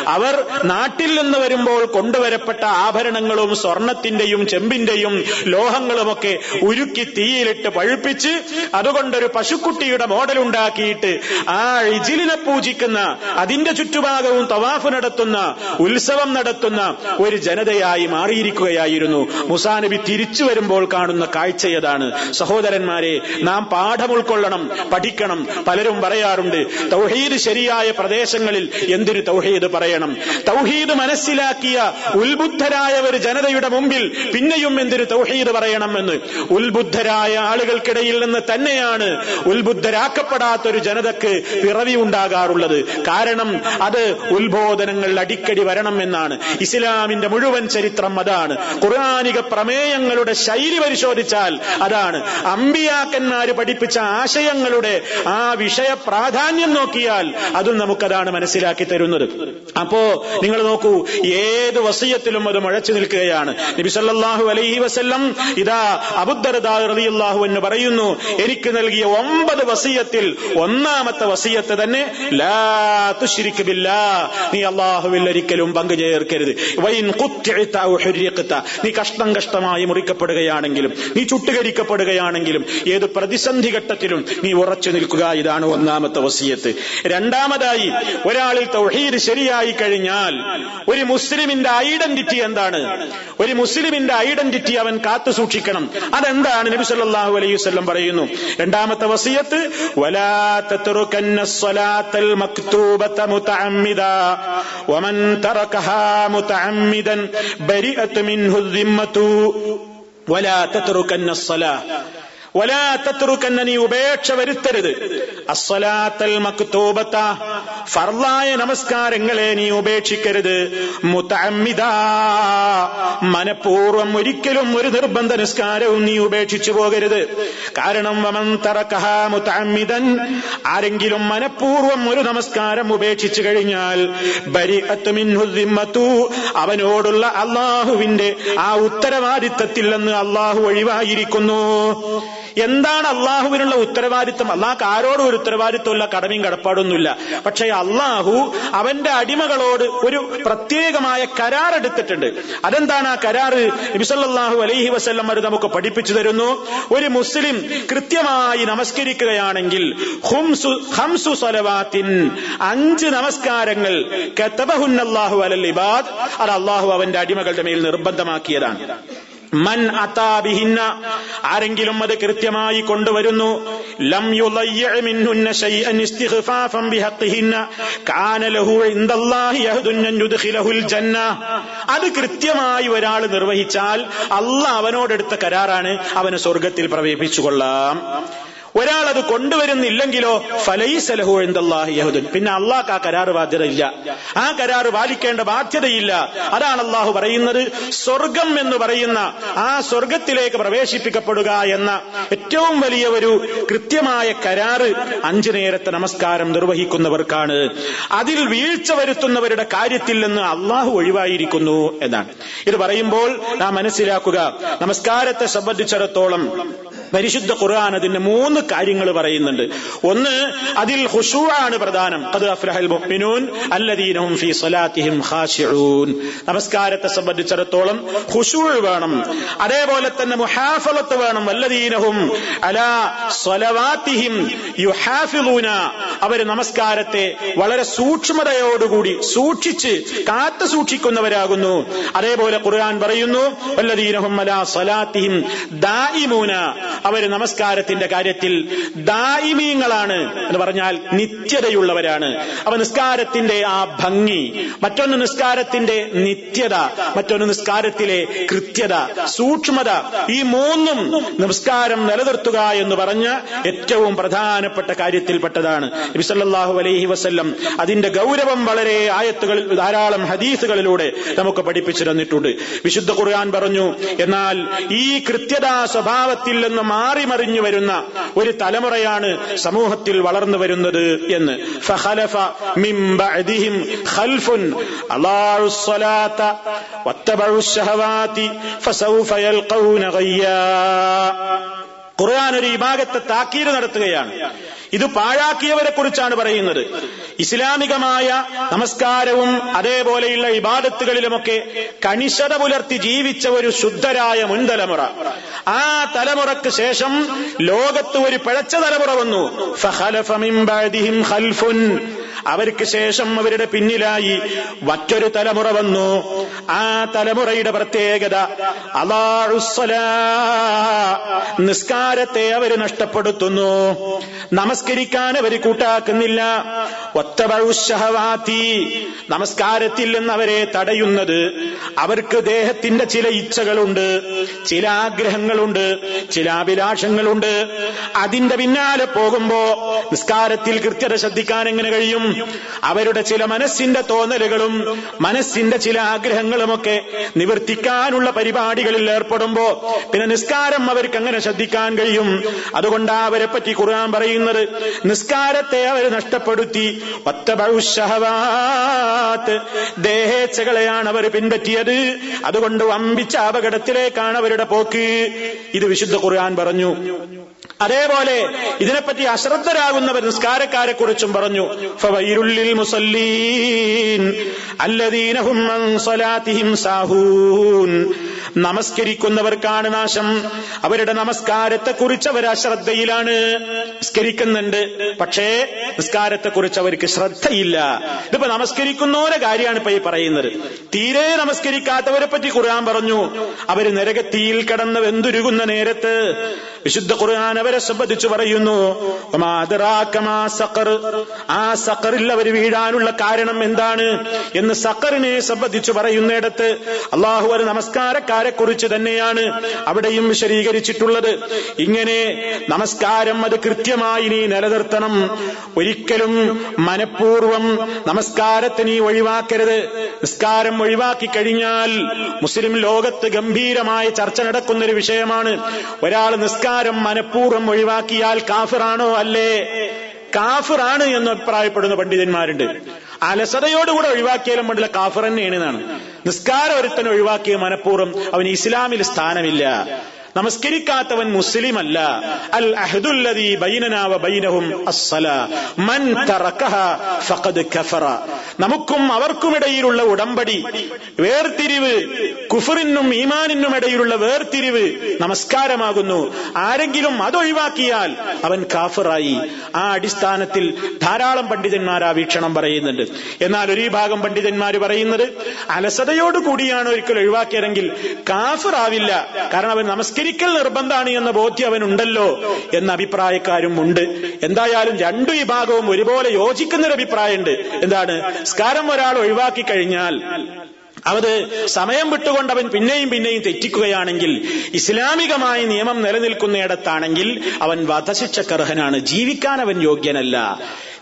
അവർ നാട്ടിൽ നിന്ന് വരുമ്പോൾ കൊണ്ടുവരപ്പെട്ട ആഭരണങ്ങളും സ്വർണത്തിന്റെയും ചെമ്പിന്റെയും ലോഹങ്ങളുമൊക്കെ ഉരുക്കി തീയിലിട്ട് പഴുപ്പിച്ച് അതുകൊണ്ടൊരു പശുക്കുട്ടിയുടെ മോഡൽ ഉണ്ടാക്കിയിട്ട് ആ ഇജിലിനെ പൂജിക്കുന്ന അതിന്റെ ചുറ്റുഭാഗവും തവാഫ് നടത്തുന്ന ഉത്സവം നടത്തുന്ന ഒരു ജനതയായി മാറിയിരിക്കുകയായിരുന്നു. മുസാനബി തിരിച്ചു വരുമ്പോൾ കാണുന്ന കാഴ്ചയതാണ് സഹോദരന്മാരെ നാം പാഠം ഉൾക്കൊള്ളണം പഠിക്കണം. പലരും പറയാറുണ്ട് തൗഹീദ് ശരിയായ പ്രദേശങ്ങളിൽ എന്തൊരു തൗഹീദ് പറയണം. തൗഹീദ് മനസ്സിലാക്കിയ ഉത്ബുദ്ധരായ ഒരു ജനതയുടെ മുമ്പിൽ പിന്നെയും എന്തിനു തൗഹീദ് പറയണം എന്ന്. ഉത്ബുദ്ധരായ ആളുകൾക്കിടയിൽ നിന്ന് തന്നെയാണ് ഉത്ബുദ്ധരാക്കപ്പെടാത്ത ഒരു ജനതക്ക് പിറവി ഉണ്ടാകാറുള്ളത്. കാരണം അത് ഉത്ബോധനങ്ങൾ അടിക്കടി വരണം എന്നാണ്. ഇസ്ലാമിന്റെ മുഴുവൻ ചരിത്രം അതാണ്. ഖുർആാനിക പ്രമേയങ്ങളുടെ ശൈലി പരിശോധിച്ചാൽ അതാണ്. അമ്പിയാക്കന്മാര് പഠിപ്പിച്ച ആശയങ്ങളുടെ ആ വിഷയ പ്രാധാന്യം നോക്കിയാൽ അതും നമുക്കതാണ് മനസ്സിലാക്കി തരുന്നത്. അപ്പോ നിങ്ങൾ നോക്കൂ ഏത് വസീയത്തിലും അത് മുഴച്ചു നിൽക്കുകയാണ്. നബിസല്ലാഹു അലൈഹി വസല്ലം ഇതാ അബുദ്ദർദാഹു എന്ന് പറയുന്നു എനിക്ക് നൽകിയ ഒമ്പത് വസീയത്തിൽ ഒന്നാമത്തെ വസീയത്ത് തന്നെ ലാ നീ അള്ളാഹുവിൽ ഒരിക്കലും പങ്കു ചേർക്കരുത്. വൈൻ നീ കഷ്ടം കഷ്ടമായി മുറിക്കപ്പെടുകയാണെങ്കിലും നീ ചുട്ടുകരിക്കപ്പെടുകയാണെങ്കിലും ഏത് പ്രതിസന്ധി ഘട്ടത്തിലും നീ ഉറച്ചു നിൽക്കുക. ഇതാണ് ഒന്നാമത്തെ വസീയത്ത്. രണ്ടാമതായി ഒരാളിൽ ശരിയായി കഴിഞ്ഞാൽ ഒരു മുസ്ലിമിന്റെ ഐഡന്റിറ്റി എന്താണ്? ഒരു മുസ്ലിമിന്റെ ഐഡന്റിറ്റി അവൻ കാത്തു സൂക്ഷിക്കണം. അതെന്താണ് നബി സല്ലല്ലാഹു അലൈഹി വസല്ലം പറയുന്നു? രണ്ടാമത്തെ വസിയത്ത് വലാ സ്വലാത്തൽ മക്തൂബത വമൻ തറകഹാ ബരിഅതു വലാ സ്വലാ. നീ ഉപേക്ഷ വരുത്തരുത്. അസ്വലാത്തൽ മക്തൂബത്ത ഫർലായ നമസ്കാരങ്ങളെ നീ ഉപേക്ഷിക്കരുത്. മുത്തമ്മിത മനഃപൂർവം ഒരിക്കലും ഒരു നിർബന്ധ നിസ്കാരവും നീ ഉപേക്ഷിച്ചു പോകരുത്. കാരണം വമൻ തറക്കഹ മുതഅമ്മിദൻ ആരെങ്കിലും മനഃപൂർവം ഒരു നമസ്കാരം ഉപേക്ഷിച്ചു കഴിഞ്ഞാൽ ബരിഅത്ത് മിൻഹു ദിമ്മതു അവനോടുള്ള അള്ളാഹുവിന്റെ ആ ഉത്തരവാദിത്തത്തിൽ നിന്ന് അള്ളാഹു ഒഴിവായിരിക്കുന്നു. എന്താണ് അള്ളാഹുവിനുള്ള ഉത്തരവാദിത്വം? അള്ളാഹ്ക്ക് ആരോടും ഒരു ഉത്തരവാദിത്വമില്ല കടമയും കടപ്പാടൊന്നുമില്ല. പക്ഷേ അള്ളാഹു അവന്റെ അടിമകളോട് ഒരു പ്രത്യേകമായ കരാർ എടുത്തിട്ടുണ്ട്. അതെന്താണ് ആ കരാറ്? നബിസല്ലാഹു അലൈഹി വസ്ല്ലം അത് നമുക്ക് പഠിപ്പിച്ചു തരുന്നു. ഒരു മുസ്ലിം കൃത്യമായി നമസ്കരിക്കുകയാണെങ്കിൽ ഹുംസു സലവാത്തിൻ അഞ്ച് നമസ്കാരങ്ങൾ അലൽ ഇബാദ് അത് അള്ളാഹു അവന്റെ അടിമകളുടെ മേൽ നിർബന്ധമാക്കിയതാണ്. മൻ അതാബിഹിന്ന ആരെങ്കിലും അത് കൃത്യമായി കൊണ്ടുവരുന്നു. ലം മിൻഹുന്ന ശൈഅൻ ഇസ്തിഗ്ഫാഫൻ ബിഹഖിഹിന്ന കാന ലഹു ഇൻദല്ലാഹി യഹ്ദുൻ യുദ്ഖിലഹുൽ ജന്ന. അത് കൃത്യമായി ഒരാൾ നിർവഹിച്ചാൽ അള്ളാഹ് അവനോടെടുത്ത കരാറാണ് അവനെ സ്വർഗത്തിൽ പ്രവേശിച്ചുകൊള്ളാം ഒരാൾ അത് കൊണ്ടുവരുന്നില്ലെങ്കിലോ ഫലൈസലഹു എന്തല്ലാഹി പിന്നെ അള്ളാഹ് ആ കരാറ് ബാധ്യതയില്ല. ആ കരാർ പാലിക്കേണ്ട ബാധ്യതയില്ല. അതാണ് അള്ളാഹു പറയുന്നത്. സ്വർഗം എന്ന് പറയുന്ന ആ സ്വർഗത്തിലേക്ക് പ്രവേശിപ്പിക്കപ്പെടുക എന്ന ഏറ്റവും വലിയ ഒരു കൃത്യമായ കരാറ് അഞ്ചു നേരത്തെ നമസ്കാരം നിർവഹിക്കുന്നവർക്കാണ്. അതിൽ വീഴ്ച വരുത്തുന്നവരുടെ കാര്യത്തിൽ നിന്ന് അള്ളാഹു ഒഴിവായിരിക്കുന്നു എന്നാണ്. ഇത് പറയുമ്പോൾ നാം മനസ്സിലാക്കുക നമസ്കാരത്തെ സംബന്ധിച്ചിടത്തോളം പരിശുദ്ധ ഖുർആൻ അതിന്റെ മൂന്ന് കാര്യങ്ങൾ പറയുന്നുണ്ട്. ഒന്ന് അതിൽ ഹുഷൂ ആണ് പ്രധാനം. അത് അഫ്ലഹൽ മുഅ്മിനൂൻ ഫീ സ്വലാത്തിഹിം നമസ്കാരത്തെ സംബന്ധിച്ചിടത്തോളം ഹുഷൂ വേണം. അതേപോലെ തന്നെ മുഹാഫലത്ത് വേണം. വല്ലദീനഹും അലാ സ്വലവാത്തിഹിം യുഹാഫിലൂന അവർ നമസ്കാരത്തെ വളരെ സൂക്ഷ്മതയോടുകൂടി സൂക്ഷിച്ച് കാത്തു സൂക്ഷിക്കുന്നവരാകുന്നു. അതേപോലെ ഖുർആൻ പറയുന്നു വല്ലദീനഹും അലാ സ്വലാത്തിഹിം ദായിമൂന അവർ നമസ്കാരത്തിന്റെ കാര്യത്തിൽ ദായിമീങ്ങളാണ് എന്ന് പറഞ്ഞാൽ നിത്യതയുള്ളവരാണ്. അവ നിസ്കാരത്തിന്റെ ആ ഭംഗി മറ്റൊന്ന് നിസ്കാരത്തിന്റെ നിത്യത മറ്റൊന്ന് നിസ്കാരത്തിലെ കൃത്യത സൂക്ഷ്മത. ഈ മൂന്നും നിസ്കാരം നിലനിർത്തുക എന്ന് പറഞ്ഞ ഏറ്റവും പ്രധാനപ്പെട്ട കാര്യത്തിൽപ്പെട്ടതാണ്. നബിസല്ലാഹു അലൈഹി വസ്ല്ലം അതിന്റെ ഗൗരവം വളരെ ആയത്തുകളിൽ ധാരാളം ഹദീസുകളിലൂടെ നമുക്ക് പഠിപ്പിച്ചു തന്നിട്ടുണ്ട്. വിശുദ്ധ ഖുർആൻ പറഞ്ഞു എന്നാൽ ഈ കൃത്യതാ സ്വഭാവത്തിൽ നിന്ന് മാറിമറിഞ്ഞു വരുന്ന ഒരു തലമുറയാണ് സമൂഹത്തിൽ വളർന്നു വരുന്നത് എന്ന്. ഖുർആൻ ഒരു വിഭാഗത്തെ താക്കീര് നടത്തുകയാണ്. ഇത് പാഴാക്കിയവരെ കുറിച്ചാണ് പറയുന്നത്. ഇസ്ലാമികമായ നമസ്കാരവും അതേപോലെയുള്ള ഇബാദത്തുകളിലുമൊക്കെ കണിശത പുലർത്തി ജീവിച്ച ഒരു ശുദ്ധരായ മുൻതലമുറ. ആ തലമുറയ്ക്ക് ശേഷം ലോകത്ത് ഒരു പിഴച്ച തലമുറ വന്നു. അവർക്ക് ശേഷം അവരുടെ പിന്നിലായി മറ്റൊരു തലമുറ വന്നു. ആ തലമുറയുടെ പ്രത്യേകത നിസ്കാരത്തെ അവർ നഷ്ടപ്പെടുത്തുന്നു. നമസ്കരിക്കാൻ അവർ കൂട്ടാക്കുന്നില്ല. ഒറ്റവഴുഷഹവാത്തി നമസ്കാരത്തിൽ നിന്ന് അവരെ തടയുന്നത്. അവർക്ക് ദേഹത്തിന്റെ ചില ഇച്ഛകളുണ്ട് ചില ആഗ്രഹങ്ങളുണ്ട് ചില അഭിലാഷങ്ങളുണ്ട്. അതിന്റെ പിന്നാലെ പോകുമ്പോ നിസ്കാരത്തിൽ കൃത്യത ശ്രദ്ധിക്കാൻ എങ്ങനെ കഴിയും? അവരുടെ ചില മനസ്സിന്റെ തോന്നലുകളും മനസ്സിന്റെ ചില ആഗ്രഹങ്ങളുമൊക്കെ നിവർത്തിക്കാനുള്ള പരിപാടികളിൽ ഏർപ്പെടുമ്പോ പിന്നെ നിസ്കാരം അവർക്ക് അങ്ങനെ ശ്രദ്ധിക്കാൻ കഴിയും. അതുകൊണ്ടാ അവരെ പറ്റി ഖുർആൻ പറയുന്നത് നിസ്കാരത്തെ അവർ നഷ്ടപ്പെടുത്തി. ദേഹേച്ഛകളെയാണ് അവർ പിൻപറ്റിയത്. അതുകൊണ്ട് വമ്പിച്ച അപകടത്തിലേക്കാണ് അവരുടെ പോക്ക്. ഇത് വിശുദ്ധ ഖുർആൻ പറഞ്ഞു. അതേപോലെ ഇതിനെപ്പറ്റി അശ്രദ്ധരാകുന്നവർ നിസ്കാരക്കാരെ കുറിച്ചും പറഞ്ഞു ഫവൈരുള്ളിൽ മുസല്ലീൻ അല്ലദീനഹും അൻ സ്വലാത്തിഹിം സാഹൂൻ നമസ്കരിക്കുന്നവർക്കാണ് നാശം. അവരുടെ നമസ്കാരത്തെക്കുറിച്ച് അവർ അശ്രദ്ധയിലാണ് നിസ്കരിക്കുന്നുണ്ട്. പക്ഷേ നിസ്കാരത്തെ കുറിച്ച് അവർക്ക് ശ്രദ്ധയില്ല. ഇതിപ്പോ നമസ്കരിക്കുന്നവരെ കാര്യമാണ് ഇപ്പൊ ഈ പറയുന്നത്. തീരെ നമസ്കരിക്കാത്തവരെ പറ്റി ഖുർആൻ പറഞ്ഞു. അവർ നരകത്തിയിൽ കടന്ന് വെന്തുരുകുന്ന നേരത്ത് വിശുദ്ധ ഖുർആൻ അവരെ സംബന്ധിച്ചു പറയുന്നു. ആ സഖറിൽ അവർ വീഴാനുള്ള കാരണം എന്താണ് എന്ന് സക്കറിനെ സംബന്ധിച്ചു പറയുന്നിടത്ത് അള്ളാഹു ഒരു നമസ്കാരക്കാരെ കുറിച്ച് തന്നെയാണ് അവിടെയും വിശദീകരിച്ചിട്ടുള്ളത്. ഇങ്ങനെ നമസ്കാരം അത് കൃത്യമായി നീ നിലനിർത്തണം. ഒരിക്കലും മനഃപൂർവം നമസ്കാരത്തെ നീ ഒഴിവാക്കരുത്. നിസ്കാരം ഒഴിവാക്കി കഴിഞ്ഞാൽ മുസ്ലിം ലോകത്ത് ഗംഭീരമായ ചർച്ച നടക്കുന്ന ഒരു വിഷയമാണ്. ഒരാൾ നിസ്കാരം മനഃപൂർവം ഒഴിവാക്കിയാൽ കാഫിറാണോ അല്ലേ? കാഫിറാണ് എന്ന് അഭിപ്രായപ്പെടുന്ന പണ്ഡിതന്മാരുണ്ട്. അലസതയോടുകൂടെ ഒഴിവാക്കിയാലും പണ്ടില്ല കാഫിർ തന്നെയാണ് നിസ്കാരം ഒരുത്തൻ ഒഴിവാക്കിയ മനഃപൂർവം അവന് ഇസ്ലാമിൽ സ്ഥാനമില്ല. നമസ്കരിക്കാത്തവൻ മുസ്ലിം അല്ല അൽ അഹദുല്ലദീ ബൈനനാവ ബൈനഹും അസ്സല. മൻ തറക്കഹ ഫഖദ് കഫറ. നമുക്കും അവർക്കുമിടയിലുള്ള ഉടമ്പടി വേർതിരിവ് കുഫറിനും ഈമാനിനും ഇടയിലുള്ള വേർതിരിവ് നമസ്കാരമാകുന്നു. ആരെങ്കിലും അതൊഴിവാക്കിയാൽ അവൻ കാഫറായി. ആ അടിസ്ഥാനത്തിൽ ധാരാളം പണ്ഡിതന്മാർ ആ വീക്ഷണം പറയുന്നുണ്ട്. എന്നാൽ ഒരു ഭാഗം പണ്ഡിതന്മാർ പറയുന്നത് അലസതയോട് കൂടിയാണ് ഒരിക്കൽ ഒഴിവാക്കിയതെങ്കിൽ കാഫറാവില്ല. കാരണം അവൻ നമസ്കരിക്കൽ നിർബന്ധമാണ് എന്ന ബോധ്യം അവനുണ്ടല്ലോ എന്ന അഭിപ്രായക്കാരും ഉണ്ട്. എന്തായാലും രണ്ടു വിഭാഗവും ഒരുപോലെ യോജിക്കുന്നൊരു അഭിപ്രായമുണ്ട്. എന്താണ്? സ്കാരം ഒരാൾ ഒഴിവാക്കി കഴിഞ്ഞാൽ അത് സമയം വിട്ടുകൊണ്ട് അവൻ പിന്നെയും പിന്നെയും തെറ്റിക്കുകയാണെങ്കിൽ ഇസ്ലാമികമായ നിയമം നിലനിൽക്കുന്നിടത്താണെങ്കിൽ അവൻ വധശിക്ഷക്കർഹനാണ്. ജീവിക്കാൻ അവൻ യോഗ്യനല്ല.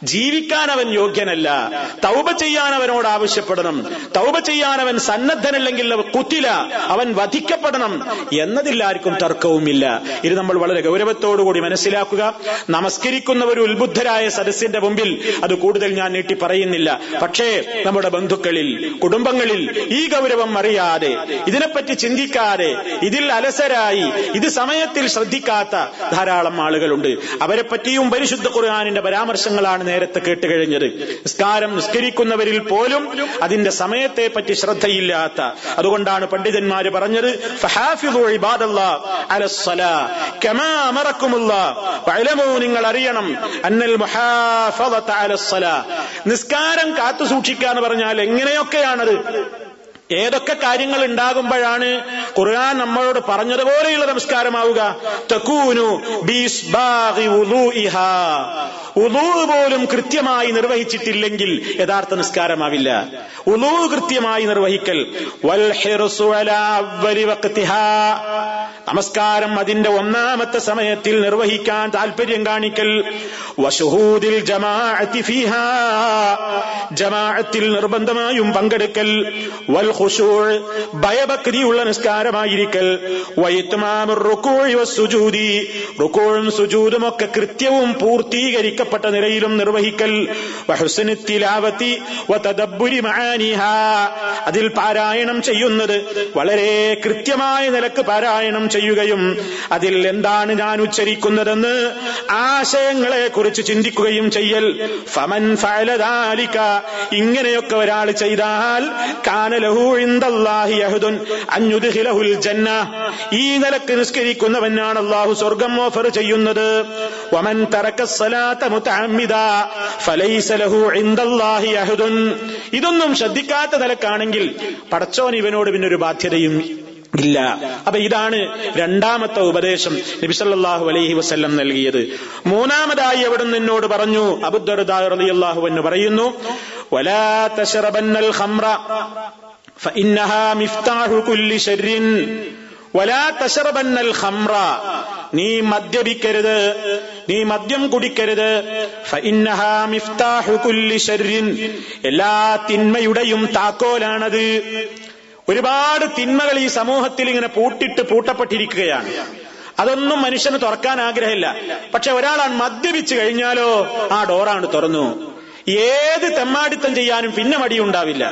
ജീവിക്കാൻ അവൻ യോഗ്യനല്ല. തൗബ ചെയ്യാൻ അവനോട് ആവശ്യപ്പെടണം. തൗബ ചെയ്യാൻ അവൻ സന്നദ്ധനല്ലെങ്കിൽ കുത്തില. അവൻ വധിക്കപ്പെടണം എന്നതിൽ ആർക്കും തർക്കവുമില്ല. ഇത് നമ്മൾ വളരെ ഗൗരവത്തോടുകൂടി മനസ്സിലാക്കുക. നമസ്കരിക്കുന്ന ഒരു ഉത്ബുദ്ധരായ സദസ്സിന്റെ മുമ്പിൽ അത് കൂടുതൽ ഞാൻ നീട്ടി പറയുന്നില്ല. പക്ഷേ നമ്മുടെ ബന്ധുക്കളിൽ കുടുംബങ്ങളിൽ ഈ ഗൗരവം അറിയാതെ ഇതിനെപ്പറ്റി ചിന്തിക്കാതെ ഇതിൽ അലസരായി ഇത് സമയത്തിൽ ശ്രദ്ധിക്കാത്ത ധാരാളം ആളുകളുണ്ട്. അവരെ പറ്റിയും പരിശുദ്ധ ഖുർആാനിന്റെ പരാമർശങ്ങളാണ് നേരത്തെ കേട്ടുകഴിഞ്ഞത് നിസ്കാരം നിസ്കരിക്കുന്നവരിൽ പോലും അതിന്റെ സമയത്തെ പറ്റി ശ്രദ്ധയില്ലാത്ത. അതുകൊണ്ടാണ് പണ്ഡിതന്മാര് പറഞ്ഞത് നിങ്ങൾ അറിയണം അന്നൽ നിസ്കാരം കാത്തു സൂക്ഷിക്കുക എന്ന് പറഞ്ഞാൽ എങ്ങനെയൊക്കെയാണത്? ഏതൊക്കെ കാര്യങ്ങൾ ഉണ്ടാകുമ്പോഴാണ് ഖുർആൻ നമ്മളോട് പറഞ്ഞതുപോലെയുള്ള നമസ്കാരമാവുക തക്കൂനു പോലും കൃത്യമായി നിർവഹിച്ചിട്ടില്ലെങ്കിൽ യഥാർത്ഥ നിസ്കാരമാവില്ല. ഉലൂ കൃത്യമായി നിർവഹിക്കൽ. വൽ നമസ്കാരം അതിന്റെ ഒന്നാമത്തെ സമയത്തിൽ നിർവഹിക്കാൻ താല്പര്യം കാണിക്കൽ. വഷുഹൂദിൽ ജമാഅത്തിൽ നിർബന്ധമായും പങ്കെടുക്കൽ. വൽ ഹുഷൂൾ ഭയഭക്തിയുള്ള നിസ്കാരമായിരിക്കൽ. വൈത്മാമുർ റുക്കോഴും സുജൂതും ഒക്കെ കൃത്യവും പൂർത്തീകരിക്കപ്പെട്ട നിലയിലും നിർവഹിക്കൽ. അതിൽ പാരായണം ചെയ്യുന്നത് വളരെ കൃത്യമായ നിലയ്ക്ക് പാരായണം ചെയ്യുകയും അതിൽ എന്താണ് ഞാൻ ഉച്ചരിക്കുന്നതെന്ന് ആശയങ്ങളെ കുറിച്ച് ചിന്തിക്കുകയും ചെയ്യൽ. ഫമൻ ഫഅല ദാലിക ഇങ്ങനെയൊക്കെ ഒരാൾ ചെയ്താൽ കാനലഹു ഇൻദല്ലാഹി യഹ്ദുൻ അൻ യുദ്ഖിലഹുൽ ജന്ന. ഈ നിലയ്ക്ക് നിസ്കരിക്കുന്നവനാണ് അള്ളാഹു സ്വർഗം ഓഫർ ചെയ്യുന്നത്. വമൻ ഇതൊന്നും ശ്രദ്ധിക്കാത്ത നിലക്കാണെങ്കിൽ പടച്ചോൻ ഇവനോട് പിന്നൊരു ബാധ്യതയും ഇല്ല. അപ്പൊ ഇതാണ് രണ്ടാമത്തെ ഉപദേശം നബിസല്ലാഹു അലൈഹി വസ്ല്ലം നൽകിയത്. മൂന്നാമതായി അവിടെ നിന്നോട് പറഞ്ഞു അബുദ്ദർദാഹു എന്ന് പറയുന്നു നീ മദ്യപിക്കരുത് നീ മദ്യം കുടിക്കരുത്. എല്ലാ തിന്മയുടെയും താക്കോലാണത്. ഒരുപാട് തിന്മകൾ ഈ സമൂഹത്തിൽ ഇങ്ങനെ പൂട്ടിട്ട് പൂട്ടപ്പെട്ടിരിക്കുകയാണ്. അതൊന്നും മനുഷ്യന് തുറക്കാൻ ആഗ്രഹമില്ല. പക്ഷെ ഒരാളാണ് മദ്യപിച്ചു കഴിഞ്ഞാലോ ആ ഡോറാണ് തുറന്നു. ഏത് തെമ്മാടിത്തം ചെയ്യാനും പിന്നെ മടിയുണ്ടാവില്ല.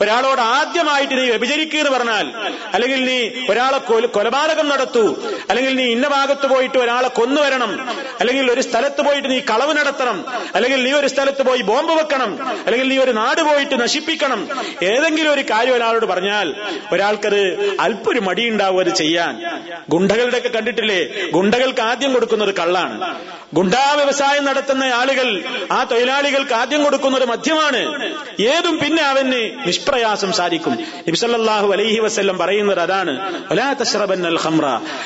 ഒരാളോട് ആദ്യമായിട്ട് നീ വ്യഭിചരിക്കുക എന്ന് പറഞ്ഞാൽ അല്ലെങ്കിൽ നീ ഒരാളെ കൊല- കൊലപാതകം നടത്തൂ അല്ലെങ്കിൽ നീ ഇന്ന ഭാഗത്ത് പോയിട്ട് ഒരാളെ കൊന്നുവരണം അല്ലെങ്കിൽ ഒരു സ്ഥലത്ത് പോയിട്ട് നീ കളവ് നടത്തണം അല്ലെങ്കിൽ നീ ഒരു സ്ഥലത്ത് പോയി ബോംബ് വെക്കണം അല്ലെങ്കിൽ നീ ഒരു നാട് പോയിട്ട് നശിപ്പിക്കണം. ഏതെങ്കിലും ഒരു കാര്യം ഒരാളോട് പറഞ്ഞാൽ ഒരാൾക്കത് അല്പൊരു മടിയുണ്ടാവും അത് ചെയ്യാൻ. ഗുണ്ടകളുടെ ഒക്കെ കണ്ടിട്ടില്ലേ? ഗുണ്ടകൾക്ക് ആദ്യം കൊടുക്കുന്നത് കള്ളാണ്. ഗുണ്ടാ വ്യവസായം നടത്തുന്ന ആളുകൾ ആ തൊഴിലാളികൾക്ക് ആദ്യം കൊടുക്കുന്നത് മദ്യമാണ്. ഏതും പിന്നെ അവന് നിഷ്പ്രയാസം സാധിക്കും. നബിസല്ലാഹു അലൈഹി വസ്ല്ലം പറയുന്നത് അതാണ്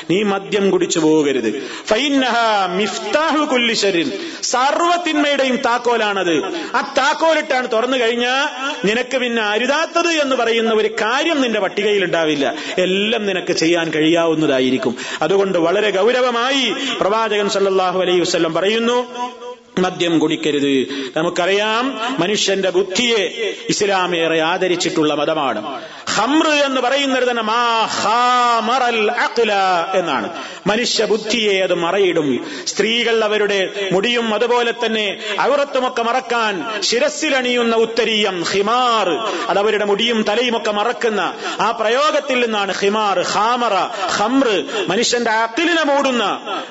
നീ മദ്യം കുടിച്ചു പോകരുത്. താക്കോലാണ് താക്കോലാണത്. ആ താക്കോലിട്ടാണ് തുറന്നു കഴിഞ്ഞാൽ നിനക്ക് പിന്നെ അരുതാത്തത് എന്ന് പറയുന്ന ഒരു കാര്യം നിന്റെ പട്ടികയിൽ ഉണ്ടാവില്ല. എല്ലാം നിനക്ക് ചെയ്യാൻ കഴിയാവുന്നതായിരിക്കും. അതുകൊണ്ട് വളരെ ഗൗരവമായി പ്രവാചകൻ സല്ലല്ലാഹു അലൈഹി വസല്ലം പറയുന്നു മദ്യം കുടിക്കരുത്. നമുക്കറിയാം മനുഷ്യന്റെ ബുദ്ധിയെ ഇസ്ലാം ഏറെ ആദരിച്ചിട്ടുള്ള മതമാണ്. ഹമ്ര എന്ന് പറയുന്നത് തന്നെ മാ അഖ്ല എന്നാണ്. മനുഷ്യ ബുദ്ധിയെ അത് മറയിടും. സ്ത്രീകൾ അവരുടെ മുടിയും അതുപോലെ തന്നെ അവിറത്തുമൊക്കെ മറക്കാൻ ശിരസിലണിയുന്ന ഉത്തരീയം ഹിമാർ അത് അവരുടെ മുടിയും തലയുമൊക്കെ മറക്കുന്ന ആ പ്രയോഗത്തിൽ നിന്നാണ് ഹിമാർ ഹാമറ ഹമ്ര മനുഷ്യന്റെ അക്കിലിനെ മൂടുന്ന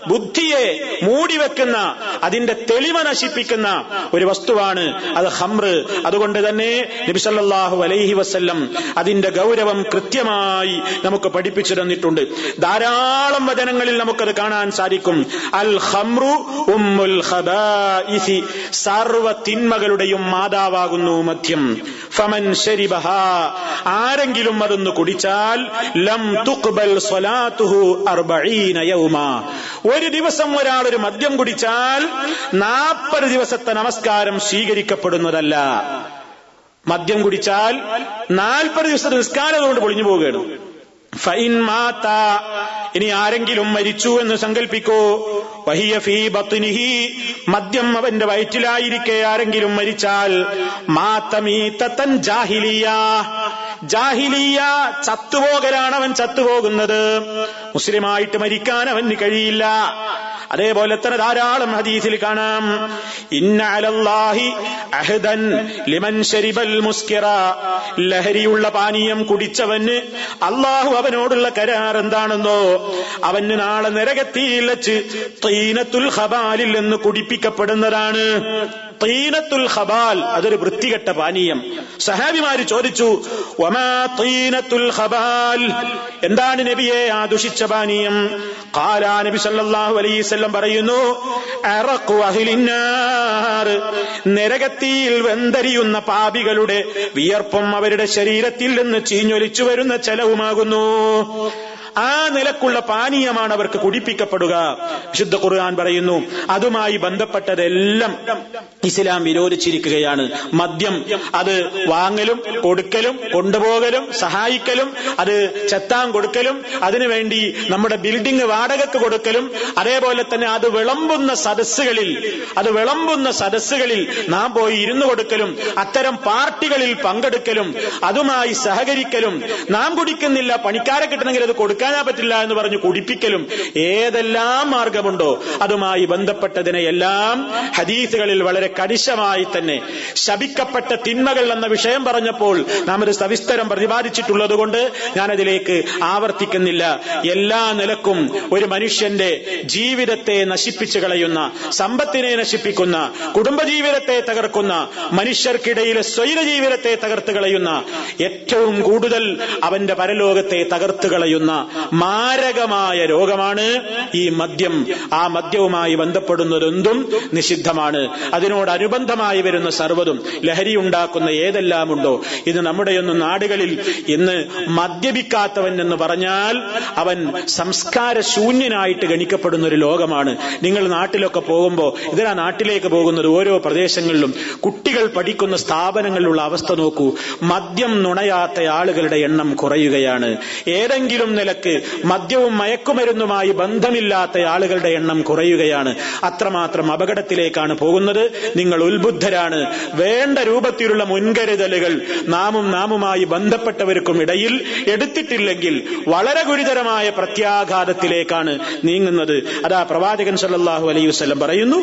ബുദ്ധിയെ മൂടിവെക്കുന്ന അതിന്റെ തെളിമ നശിപ്പിക്കുന്ന ഒരു വസ്തുവാണ്. അത് ഹമ്ര അതുകൊണ്ട് തന്നെ നബിസല്ലാഹു അലൈഹി വസ്ല്ലം അതിന്റെ ഗൗരവം കൃത്യമായി നമുക്ക് പഠിപ്പിച്ചു തന്നിട്ടുണ്ട്. ധാരാളം വചനങ്ങളിൽ നമുക്കത് കാണാൻ സാധിക്കും. അൽ ഹമ്രു ഉമ്മുൽ സർവ തിന്മകളുടെയും മാതാവാകുന്നു മദ്യം. ഫമൻ ശരിബഹ. ആരെങ്കിലും അതൊന്ന് കുടിച്ചാൽ ലം തുക്ബൽ സ്വലാത്തുഹു അർബഈന യൗമ. ഒരു ദിവസം ഒരാൾ ഒരു മദ്യം കുടിച്ചാൽ നാൽപ്പത് ദിവസത്തെ നമസ്കാരം സ്വീകരിക്കപ്പെടുന്നതല്ല. മദ്യം കുടിച്ചാൽ നാൽപ്പത് ദിവസത്തെ നിസ്കാരം കൊണ്ട് പൊളിഞ്ഞു പോവുകയാണ്. ഫൈൻ മാത്ത ഇനി ആരെങ്കിലും മരിച്ചു എന്ന് സങ്കല്പിക്കൂ വഹിയ ഫീ ബത്നിഹി മദ്യം അവന്റെ വയറ്റിലായിരിക്കെ ആരെങ്കിലും മരിച്ചാൽ മാത്തമീത്തൻ ജാഹിലിയ. ജാഹിലിയ ചത്തുപോകലാണ് അവൻ ചത്തുപോകുന്നത്. മുസ്ലിമായിട്ട് മരിക്കാൻ അവന് കഴിയില്ല. അതേപോലെ തന്നെ ധാരാളം ഹദീസിൽ കാണാം. ഇന്ന അലല്ലാഹി അഹ്ദൻ ലിമൻ ഷരിബൽ മുസ്കിറ. ലഹരിയുള്ള പാനീയം കുടിച്ചവന് അള്ളാഹു അവനോടുള്ള കരാർ എന്താണെന്നോ അവന് നാളെ നരകത്തിയിൽ തീനത്തുൽ ഖബാലിൽ നിന്ന് കുടിപ്പിക്കപ്പെടുന്നതാണ്. തീനത്തുൽ ഖബാൽ. അതൊരു വൃത്തികെട്ട പാനീയം. സഹാബിമാര് ചോദിച്ചു വമാ തീനത്തുൽ ഖബാൽ? എന്താണ് നബിയെ ആ ദുഷിച്ച പാനീയം? കാലാ നബി സല്ലല്ലാഹു അലൈഹി വസല്ലം പറയുന്നു അറഖു നരകത്തിയിൽ വെന്തരിയുന്ന പാപികളുടെ വിയർപ്പും അവരുടെ ശരീരത്തിൽ നിന്ന് ചീഞ്ഞൊലിച്ചു വരുന്ന ചെലവുമാകുന്നു. ആ നിലക്കുള്ള പാനീയമാണ് അവർക്ക് കുടിപ്പിക്കപ്പെടുക. വിശുദ്ധ ഖുർആൻ പറയുന്നു അതുമായി ബന്ധപ്പെട്ടതെല്ലാം ഇസ്ലാം വിരോധിച്ചിരിക്കുകയാണ്. മദ്യം അത് വാങ്ങലും കൊടുക്കലും കൊണ്ടുപോകലും സഹായിക്കലും അത് ചെത്താൻ കൊടുക്കലും അതിനുവേണ്ടി നമ്മുടെ ബിൽഡിംഗ് വാടകക്ക് കൊടുക്കലും അതേപോലെ തന്നെ അത് വിളമ്പുന്ന സദസ്സുകളിൽ അത് വിളമ്പുന്ന സദസ്സുകളിൽ നാം പോയി ഇരുന്നു കൊടുക്കലും അത്തരം പാർട്ടികളിൽ പങ്കെടുക്കലും അതുമായി സഹകരിക്കലും നാം കുടിക്കുന്നില്ല പണിക്കാരെ കിട്ടണമെങ്കിൽ അത് കൊടുക്കാനാ പറ്റില്ല എന്ന് പറഞ്ഞ് കുടിപ്പിക്കലും ഏതെല്ലാം മാർഗമുണ്ടോ അതുമായി ബന്ധപ്പെട്ടതിനെ എല്ലാം ഹദീസുകളിൽ വളരെ കണിശമായി തന്നെ ശപിക്കപ്പെട്ട തിന്മകൾ എന്ന വിഷയം പറഞ്ഞപ്പോൾ നാം ഒരു സവിസ്തരം പ്രതിപാദിച്ചിട്ടുള്ളത് കൊണ്ട് ഞാനതിലേക്ക് ആവർത്തിക്കുന്നില്ല. എല്ലാ നിലക്കും ഒരു മനുഷ്യന്റെ ജീവിതത്തെ നശിപ്പിച്ചു കളയുന്ന സമ്പത്തിനെ നശിപ്പിക്കുന്ന കുടുംബജീവിതത്തെ തകർക്കുന്ന മനുഷ്യർക്കിടയിലെ സ്വൈര ജീവിതത്തെ തകർത്ത് കളയുന്ന ഏറ്റവും കൂടുതൽ അവന്റെ പരലോകത്തെ തകർത്ത് കളയുന്ന മാരകമായ രോഗമാണ് ഈ മദ്യം. ആ മദ്യവുമായി ബന്ധപ്പെടുന്നതെന്തും നിഷിദ്ധമാണ്. അതിനോടനുബന്ധമായി വരുന്ന സർവതും ലഹരി ഉണ്ടാക്കുന്ന ഏതെല്ലാമുണ്ടോ? ഇത് നമ്മുടെയൊന്നും നാടുകളിൽ ഇന്ന് മദ്യപിക്കാത്തവൻ എന്ന് പറഞ്ഞാൽ അവൻ സംസ്കാര ശൂന്യനായിട്ട് ഗണിക്കപ്പെടുന്ന ഒരു ലോകമാണ്. നിങ്ങൾ നാട്ടിലൊക്കെ പോകുമ്പോൾ ഇതിനാ നാട്ടിലേക്ക് പോകുന്നത് ഓരോ പ്രദേശങ്ങളിലും കുട്ടികൾ പഠിക്കുന്ന സ്ഥാപനങ്ങളിലുള്ള അവസ്ഥ നോക്കൂ. മദ്യം നുണയാത്ത ആളുകളുടെ എണ്ണം കുറയുകയാണ്. ഏതെങ്കിലും നിലയ്ക്ക് മദ്യവും മയക്കുമരുന്നുമായി ബന്ധമില്ലാത്ത ആളുകളുടെ എണ്ണം കുറയുകയാണ്. അത്രമാത്രം അപകടത്തിലേക്കാണ് പോകുന്നത്. നിങ്ങൾ ഉത്ബുദ്ധരാണ്. വേണ്ട രൂപത്തിലുള്ള മുൻകരുതലുകൾ നാമും നാമുമായി ബന്ധപ്പെട്ടവർക്കും ഇടയിൽ എടുത്തിട്ടില്ലെങ്കിൽ വളരെ ഗുരുതരമായ പ്രത്യാഘാതത്തിലേക്കാണ് നീങ്ങുന്നത്. അതാ പ്രവാചകൻ സല്ലാഹു അലൈഹി വസ്ലം പറയുന്നു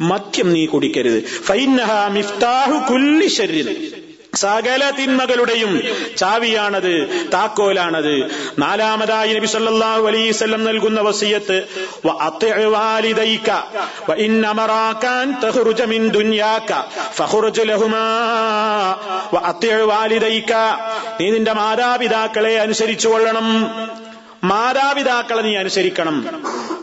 മദ്യം നീ കുടിക്കരുത്. ഫൈനഹ മിഫ്താഹു കുല്ലി ശർരിൻ സകല തിന്മകളുടെയും ചാവിയാണത് താക്കോലാണത്. നാലാമതായി നബി സല്ലല്ലാഹു അലൈഹി വസല്ലം നൽകുന്ന വസിയത്ത് വഅത്തിഅ വാലിദൈക അൻ തഖ്റുജ മിൻ ദുനിയാക ഫഖ്റുജ് ലഹുമാ വഅത്തിഅ വാലിദൈക. നീ നിന്റെ മാതാപിതാക്കളെ അനുസരിച്ചു കൊള്ളണം. മാതാപിതാക്കളെ നീ അനുസരിക്കണം.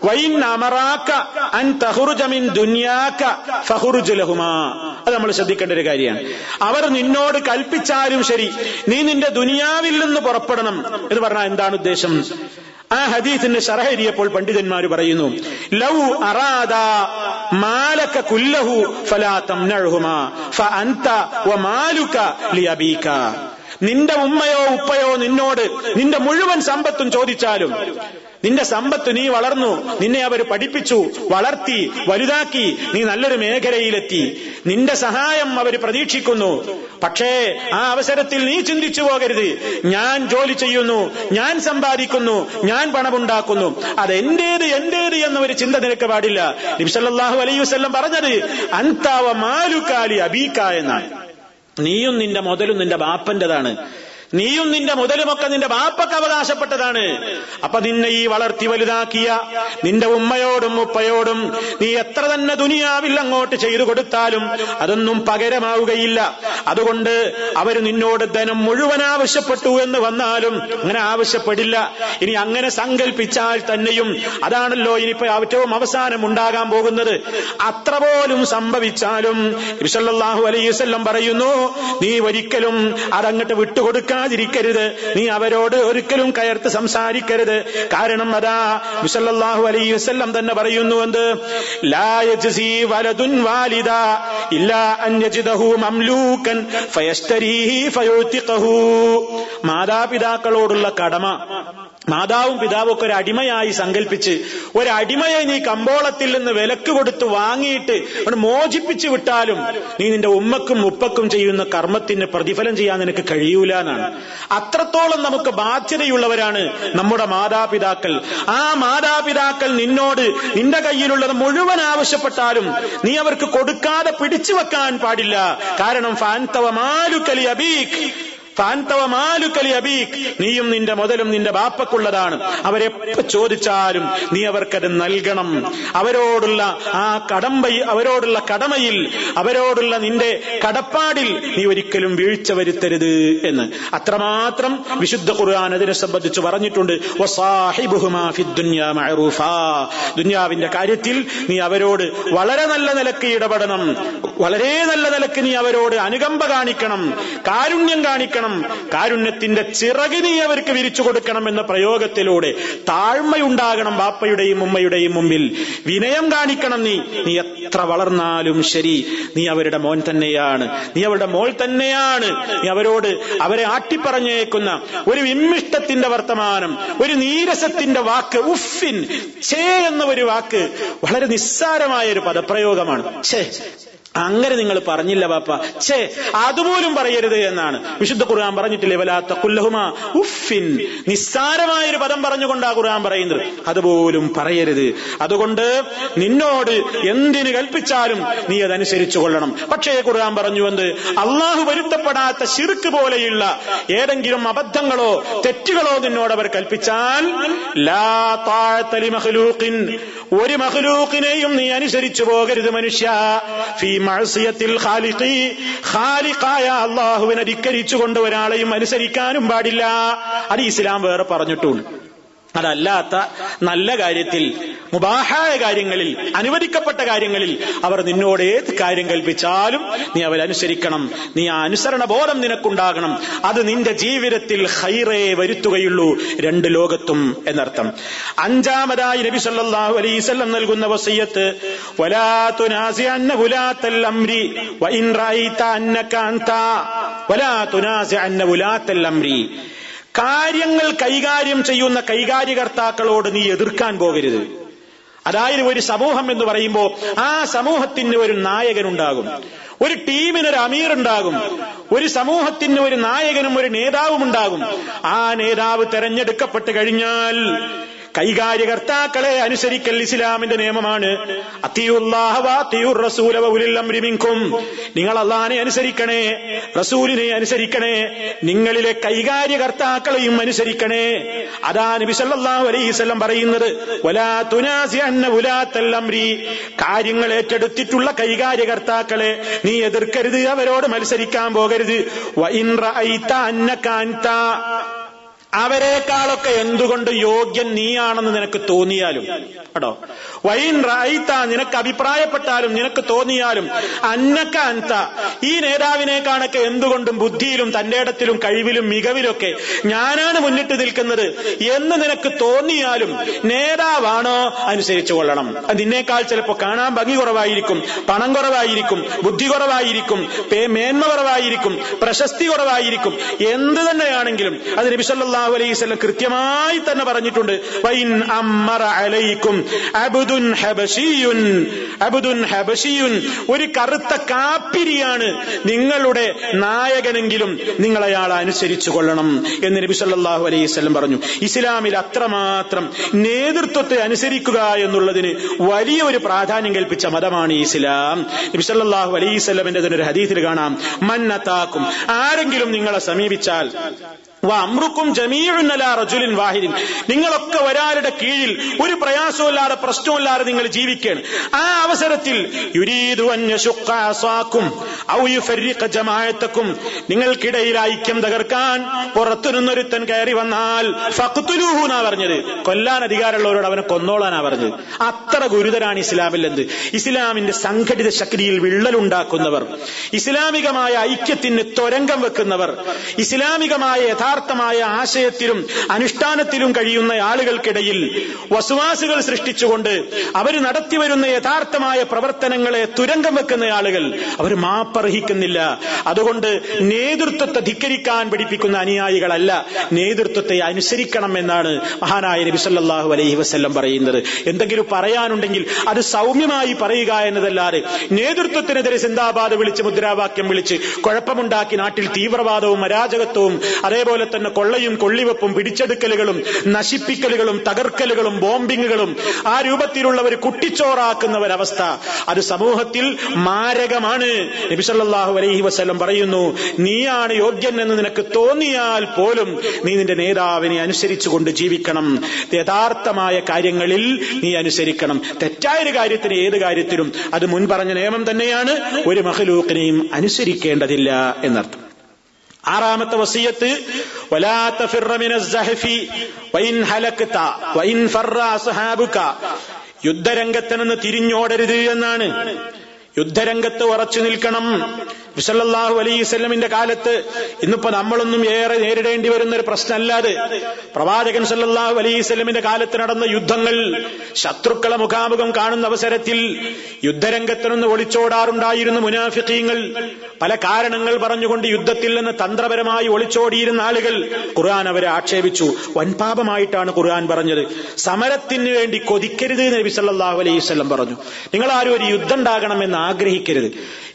വൈൻ അമറാക്ക അൻ തഹുറുജമിൻ ദുന്യാക്ക ഫഹുർജുലഹുമാ ലഹുമാ. അത് നമ്മൾ ശ്രദ്ധിക്കേണ്ട ഒരു കാര്യമാണ്. അവർ നിന്നോട് കൽപ്പിച്ചാലും ശരി നീ നിന്റെ ദുനിയാവിൽ നിന്ന് പുറപ്പെടണം എന്ന് പറഞ്ഞാൽ എന്താണ് ഉദ്ദേശം? ആ ഹദീസിന്റെ ഷറഹരിയപ്പോൾ പണ്ഡിതന്മാർ പറയുന്നു ലൗ അറാദ മാലക കുല്ലഹു ഫലാ അന്ത ഫഅൻത വമാലുക ലിയബീക. നിന്റെ ഉമ്മയോ ഉപ്പയോ നിന്നോട് നിന്റെ മുഴുവൻ സമ്പത്തും ചോദിച്ചാലും നിന്റെ സമ്പത്ത് നീ വളർന്നു നിന്നെ അവർ പഠിപ്പിച്ചു വളർത്തി വലുതാക്കി നീ നല്ലൊരു മേഖലയിലെത്തി. നിന്റെ സഹായം അവർ പ്രതീക്ഷിക്കുന്നു. പക്ഷേ ആ അവസരത്തിൽ നീ ചിന്തിച്ചു പോകരുത്. ഞാൻ ജോലി ചെയ്യുന്നു ഞാൻ സമ്പാദിക്കുന്നു ഞാൻ പണമുണ്ടാക്കുന്നു. അത് എന്റേത് എന്റേത് എന്ന ഒരു ചിന്ത നിനക്ക് പാടില്ല. നിബ്സല്ലാഹു അലൈഹി പറഞ്ഞത് അൻതാവ മാലുക്കാലി അബീക്ക എന്നാണ്. നീയും നിന്റെ മുതലും നിന്റെ ബാപ്പന്റേതാണ്. നീയും നിന്റെ മുതലുമൊക്കെ നിന്റെ ബാപ്പക്ക് അവകാശപ്പെട്ടതാണ്. അപ്പൊ നിന്നെ ഈ വളർത്തി വലുതാക്കിയ നിന്റെ ഉമ്മയോടും ഉപ്പയോടും നീ എത്ര തന്നെ ദുനിയാവിൽ അങ്ങോട്ട് ചെയ്തു കൊടുത്താലും അതൊന്നും പകരമാവുകയില്ല. അതുകൊണ്ട് അവർ നിന്നോട് ധനം മുഴുവൻ ആവശ്യപ്പെട്ടു എന്ന് വന്നാലും അങ്ങനെ ആവശ്യപ്പെടില്ല. ഇനി അങ്ങനെ സങ്കല്പിച്ചാൽ തന്നെയും അതാണല്ലോ ഇനിയിപ്പോ ഏറ്റവും അവസാനം ഉണ്ടാകാൻ പോകുന്നത്. അത്ര പോലും സംഭവിച്ചാലും അലൈഹി അലൈവല്ലം പറയുന്നു നീ ഒരിക്കലും അതങ്ങട്ട് വിട്ടുകൊടുക്കാൻ കൊടുക്കാതിരിക്കരുത് നീ അവരോട് ഒരിക്കലും കയർത്ത് സംസാരിക്കരുത്. കാരണം അതാ മുസല്ലാഹു അലൈ വസ്ല്ലം തന്നെ പറയുന്നു വാലിദ മാതാപിതാക്കളോടുള്ള കടമ. മാതാവും പിതാവും ഒക്കെ ഒരു അടിമയായി സങ്കല്പിച്ച് ഒരടിമയെ നീ കമ്പോളത്തിൽ നിന്ന് വിലക്ക് കൊടുത്ത് വാങ്ങിയിട്ട് മോചിപ്പിച്ചു വിട്ടാലും നീ നിന്റെ ഉമ്മക്കും ഉപ്പക്കും ചെയ്യുന്ന കർമ്മത്തിന് പ്രതിഫലം ചെയ്യാൻ നിനക്ക് കഴിയൂല എന്നാണ്. അത്രത്തോളം നമുക്ക് ബാധ്യതയുള്ളവരാണ് നമ്മുടെ മാതാപിതാക്കൾ. ആ മാതാപിതാക്കൾ നിന്നോട് നിന്റെ കയ്യിലുള്ളത് മുഴുവൻ ആവശ്യപ്പെട്ടാലും നീ അവർക്ക് കൊടുക്കാതെ പിടിച്ചു വെക്കാൻ പാടില്ല. കാരണം ഫാൻതവ മാലുക്കലി അബീഖ് ഫാൻതവമാലുക്കലി അബീക് നീയും നിന്റെ മുതലും നിന്റെ ബാപ്പക്കുള്ളതാണ്. അവരെപ്പോ ചോദിച്ചാലും നീ അവർക്കത് നൽകണം. അവരോടുള്ള ആ കടമ്പ അവരോടുള്ള കടമയിൽ അവരോടുള്ള നിന്റെ കടപ്പാടിൽ നീ ഒരിക്കലും വീഴ്ച വരുത്തരുത് എന്ന്. അത്രമാത്രം വിശുദ്ധ ഖുർആൻ അതിനെ സംബന്ധിച്ച് പറഞ്ഞിട്ടുണ്ട്. ദുന്യാവിന്റെ കാര്യത്തിൽ നീ അവരോട് വളരെ നല്ല നിലയ്ക്ക് ഇടപെടണം. വളരെ നല്ല നിലയ്ക്ക് നീ അവരോട് അനുകമ്പ കാണിക്കണം. കാരുണ്യം കാണിക്കണം. കാരുണ്യത്തിന്റെ ചിറകിനെ അവർക്ക് വിരിച്ചു കൊടുക്കണം എന്ന പ്രയോഗത്തിലൂടെ താഴ്മയുണ്ടാകണം ബാപ്പയുടെയും ഉമ്മയുടെയും മുമ്പിൽ. വിനയം കാണിക്കണം നീ. നീ എത്ര വളർന്നാലും ശരി. നീ അവരുടെ മോൻ തന്നെയാണ്. നീ അവരുടെ മോൾ തന്നെയാണ്. നീ അവരോട് അവരെ ആട്ടിപ്പറഞ്ഞേക്കുന്ന ഒരു വിമ്മിഷ്ടത്തിന്റെ വർത്തമാനം ഒരു നീരസത്തിന്റെ വാക്ക് ഉഫിൻ ചേ എന്ന ഒരു വാക്ക് വളരെ നിസ്സാരമായ ഒരു പദപ്രയോഗമാണ്. ഛേ. അങ്ങനെ നിങ്ങൾ പറഞ്ഞില്ല പാപ്പ ഛേ അതുപോലും പറയരുത് എന്നാണ്. വിശുദ്ധ ഖുർആൻ പറഞ്ഞിട്ടില്ലേ വലാത്ത കുല്ലഹുമ ഉഫിൻ നിസ്സാരമായൊരു പദം പറഞ്ഞുകൊണ്ടാ ഖുർആൻ പറയുന്നത്. അതുപോലും പറയരുത്. അതുകൊണ്ട് നിന്നോട് എന്തിനു കൽപ്പിച്ചാലും നീ അതനുസരിച്ചു കൊള്ളണം. പക്ഷേ ഖുർആൻ പറഞ്ഞു എന്ത്? അള്ളാഹു വരുത്തപ്പെടാത്ത ശിർക്ക് പോലെയുള്ള ഏതെങ്കിലും അബദ്ധങ്ങളോ തെറ്റുകളോ നിന്നോട് അവർ കൽപ്പിച്ചാൽ ലാ ഒരു മഹ്ലൂക്കിനെയും നീ അനുസരിച്ചു പോകരുത് മനുഷ്യ. ഫീ മഴസിയത്തിൽ ഖാലിഖി. ഖാലിഖായ അള്ളാഹുവിനെ ധിക്കരിച്ചുകൊണ്ട് ഒരാളെയും അനുസരിക്കാനും പാടില്ല. അത് ഇസ്ലാം വേറെ പറഞ്ഞിട്ടുണ്ട്. അതല്ലാത്ത നല്ല കാര്യത്തിൽ മുബാഹായ കാര്യങ്ങളിൽ അനുവദിക്കപ്പെട്ട കാര്യങ്ങളിൽ അവർ നിന്നോട് ഏത് കാര്യം കൽപ്പിച്ചാലും നീ അവരനുസരിക്കണം നീ ആ അനുസരണ ബോധം നിനക്കുണ്ടാകണം. അത് നിന്റെ ജീവിതത്തിൽ ഹൈറേ വരുത്തുകയുള്ളൂ. രണ്ട് ലോകത്തും എന്നർത്ഥം. അഞ്ചാമതായി നബി സല്ലാഹു അലൈഹി വസല്ലം നൽകുന്ന വസയ്യത്ത് കാര്യങ്ങൾ കൈകാര്യം ചെയ്യുന്ന കൈകാര്യകർത്താക്കളോട് നീ എതിർക്കാൻ പോകരുത്. അതായത് ഒരു സമൂഹം എന്ന് പറയുമ്പോൾ ആ സമൂഹത്തിന് ഒരു നായകനുണ്ടാകും. ഒരു ടീമിന് ഒരു അമീർ ഉണ്ടാകും ഒരു സമൂഹത്തിന് ഒരു നായകനും ഒരു നേതാവും ഉണ്ടാകും ആ നേതാവ് തെരഞ്ഞെടുക്കപ്പെട്ട് കഴിഞ്ഞാൽ കൈകാര്യകർത്താക്കളെ അനുസരിക്കൽ ഇസ്ലാമിന്റെ നിയമമാണ്. നിങ്ങൾ അള്ളഹാനെ അനുസരിക്കണേ റസൂലിനെ അനുസരിക്കണേ നിങ്ങളിലെ കൈകാര്യകർത്താക്കളെയും അനുസരിക്കണേ. അതാ നബി വസല്ലം പറയുന്നത് കാര്യങ്ങൾ ഏറ്റെടുത്തിട്ടുള്ള കൈകാര്യകർത്താക്കളെ നീ എതിർക്കരുത് അവരോട് മത്സരിക്കാൻ പോകരുത്. അവരെക്കാളൊക്കെ എന്തുകൊണ്ട് യോഗ്യൻ നീയാണെന്ന് നിനക്ക് തോന്നിയാലും? കേട്ടോ? വൈൻ റായിത്ത നിനക്ക് അഭിപ്രായപ്പെട്ടാലും നിനക്ക് തോന്നിയാലും അന്നക്ക അൻത ഈ നേതാവിനെ കാണൊക്കെ എന്തുകൊണ്ടും ബുദ്ധിയിലും തന്റെ ഇടത്തിലും കഴിവിലും മികവിലൊക്കെ ഞാനാണ് മുന്നിട്ട് നിൽക്കുന്നത് എന്ന് നിനക്ക് തോന്നിയാലും നേതാവാണോ അനുസരിച്ചു കൊള്ളണം. നിന്നേക്കാൾ ചിലപ്പോ കാണാൻ ഭംഗി കുറവായിരിക്കും പണം കുറവായിരിക്കും ബുദ്ധി കുറവായിരിക്കും മേന്മ കുറവായിരിക്കും പ്രശസ്തി കുറവായിരിക്കും. എന്ത് തന്നെയാണെങ്കിലും അത് നബിസല്ലാ സല്ലല്ലാഹു അലൈഹി വസല്ലം കൃത്യമായി തന്നെ പറഞ്ഞിട്ടുണ്ട്. വൈൻ അമ്മറ അലൈക്കും അബ്ദുൻ ഒരു കറുത്ത കാപ്പിരിയാണ് നിങ്ങളുടെ നായകനെങ്കിലും നിങ്ങൾ അയാൾ അനുസരിച്ചു കൊള്ളണം എന്ന് നബി സല്ലാഹു അലൈഹി വസല്ലം പറഞ്ഞു. ഇസ്ലാമിൽ അത്രമാത്രം നേതൃത്വത്തെ അനുസരിക്കുക എന്നുള്ളതിന് വലിയ ഒരു പ്രാധാന്യം കൽപ്പിച്ച മതമാണ് ഇസ്ലാം. നബി സല്ലാഹു അലൈഹി വസല്ലമിന്റെ തന്നെ ഒരു ഹദീസിൽ കാണാം. മന്നത്താക്കും ആരെങ്കിലും നിങ്ങളെ സമീപിച്ചാൽ അമ്രുക്കും ജമീഴുന്നല റജുലിൻ വാഹിദിൻ. നിങ്ങളൊക്കെ ഒരാളുടെ കീഴിൽ ഒരു പ്രയാസമില്ലാതെ പ്രശ്നമില്ലാതെ നിങ്ങൾ ജീവിക്കുകയാണ് ആ അവസരത്തിൽ ജമായത്തക്കും നിങ്ങൾക്കിടയിൽ ഐക്യം തകർക്കാൻ പുറത്തു നിന്നൊരുത്തൻ കയറി വന്നാൽ ഫക്തുലൂഹു എന്നാ പറഞ്ഞത്. കൊല്ലാൻ അധികാരമുള്ളവരോട് അവനെ കൊന്നോളാനാ പറഞ്ഞത്. അത്ര ഗുരുതരാണ് ഇസ്ലാമിൽ എന്ത് ഇസ്ലാമിന്റെ സംഘടിത ശക്തിയിൽ വിള്ളലുണ്ടാക്കുന്നവർ ഇസ്ലാമികമായ ഐക്യത്തിന് തുരങ്കം വെക്കുന്നവർ ഇസ്ലാമികമായ യഥാർത്ഥമായ ആശയത്തിലും അനുഷ്ഠാനത്തിലും കഴിയുന്ന ആളുകൾക്കിടയിൽ വസുവാസുകൾ സൃഷ്ടിച്ചുകൊണ്ട് അവർ നടത്തിവരുന്ന യഥാർത്ഥമായ പ്രവർത്തനങ്ങളെ തുരങ്കം വെക്കുന്ന ആളുകൾ അവർ മാപ്പ മാപ്പർഹിക്കുന്നില്ല. അതുകൊണ്ട് നേതൃത്വത്തെ ധിക്കരിക്കാൻ പഠിപ്പിക്കുന്ന അനുയായികളല്ല. നേതൃത്വത്തെ അനുസരിക്കണം എന്നാണ് മഹാനായ നബി സല്ലല്ലാഹു അലൈഹി വസ്ല്ലം പറയുന്നത്. എന്തെങ്കിലും പറയാനുണ്ടെങ്കിൽ അത് സൗമ്യമായി പറയുക എന്നതല്ലാതെ നേതൃത്വത്തിനെതിരെ സിന്ദാബാദ് വിളിച്ച് മുദ്രാവാക്യം വിളിച്ച് കുഴപ്പമുണ്ടാക്കി നാട്ടിൽ തീവ്രവാദവും അരാജകത്വവും അതേപോലെ തന്നെ കൊള്ളയും കൊള്ളിവെപ്പും പിടിച്ചെടുക്കലുകളും നശിപ്പിക്കലുകളും തകർക്കലുകളും ബോംബിങ്ങുകളും ആ രൂപത്തിലുള്ള ഒരു കുട്ടിച്ചോറാക്കുന്ന ഒരവസ്ഥ അത് സമൂഹത്തിൽ മാരകമാണ്. നബിസല്ലാഹു അലൈഹി വസ്ലം പറയുന്നു നീയാണ് യോഗ്യൻ എന്ന് നിനക്ക് തോന്നിയാൽ പോലും നീ നിന്റെ നേതാവിനെ അനുസരിച്ചുകൊണ്ട് ജീവിക്കണം. യഥാർത്ഥമായ കാര്യങ്ങളിൽ നീ അനുസരിക്കണം. തെറ്റായ ഒരു കാര്യത്തിന് ഏത് കാര്യത്തിലും അത് മുൻപറഞ്ഞ നിയമം തന്നെയാണ്. ഒരു മഹലൂക്കിനെയും അനുസരിക്കേണ്ടതില്ല എന്നർത്ഥം. ആറാമത്തെ വസീയത്ത് വലാത്ത യുദ്ധരംഗത്ത് നിന്ന് തിരിഞ്ഞോടരുത് എന്നാണ്. യുദ്ധരംഗത്ത് ഉറച്ചു നിൽക്കണം. വിസല്ലാഹു അലൈവല്ലമിന്റെ കാലത്ത് ഇന്നിപ്പോ നമ്മളൊന്നും ഏറെ നേരിടേണ്ടി വരുന്ന ഒരു പ്രശ്നമല്ലാതെ പ്രവാചകൻ സല്ലാഹു അലൈവല്ലമിന്റെ കാലത്ത് നടന്ന യുദ്ധങ്ങൾ ശത്രുക്കളെ മുഖാമുഖം കാണുന്ന അവസരത്തിൽ യുദ്ധരംഗത്തിനൊന്ന് ഒളിച്ചോടാറുണ്ടായിരുന്നു മുനാഫിക്കീങ്ങൾ പല കാരണങ്ങൾ പറഞ്ഞുകൊണ്ട് യുദ്ധത്തിൽ നിന്ന് തന്ത്രപരമായി ഒളിച്ചോടിയിരുന്ന ആളുകൾ ഖുർആൻ അവരെ ആക്ഷേപിച്ചു. വൻപാപമായിട്ടാണ് ഖുർആൻ പറഞ്ഞത്. സമരത്തിന് വേണ്ടി കൊതിക്കരുത് നബി സല്ലാഹു അലൈഹി വല്ലം പറഞ്ഞു. നിങ്ങൾ ആരും ഒരു യുദ്ധം ഉണ്ടാകണമെന്ന് ആഗ്രഹിക്കരുത്.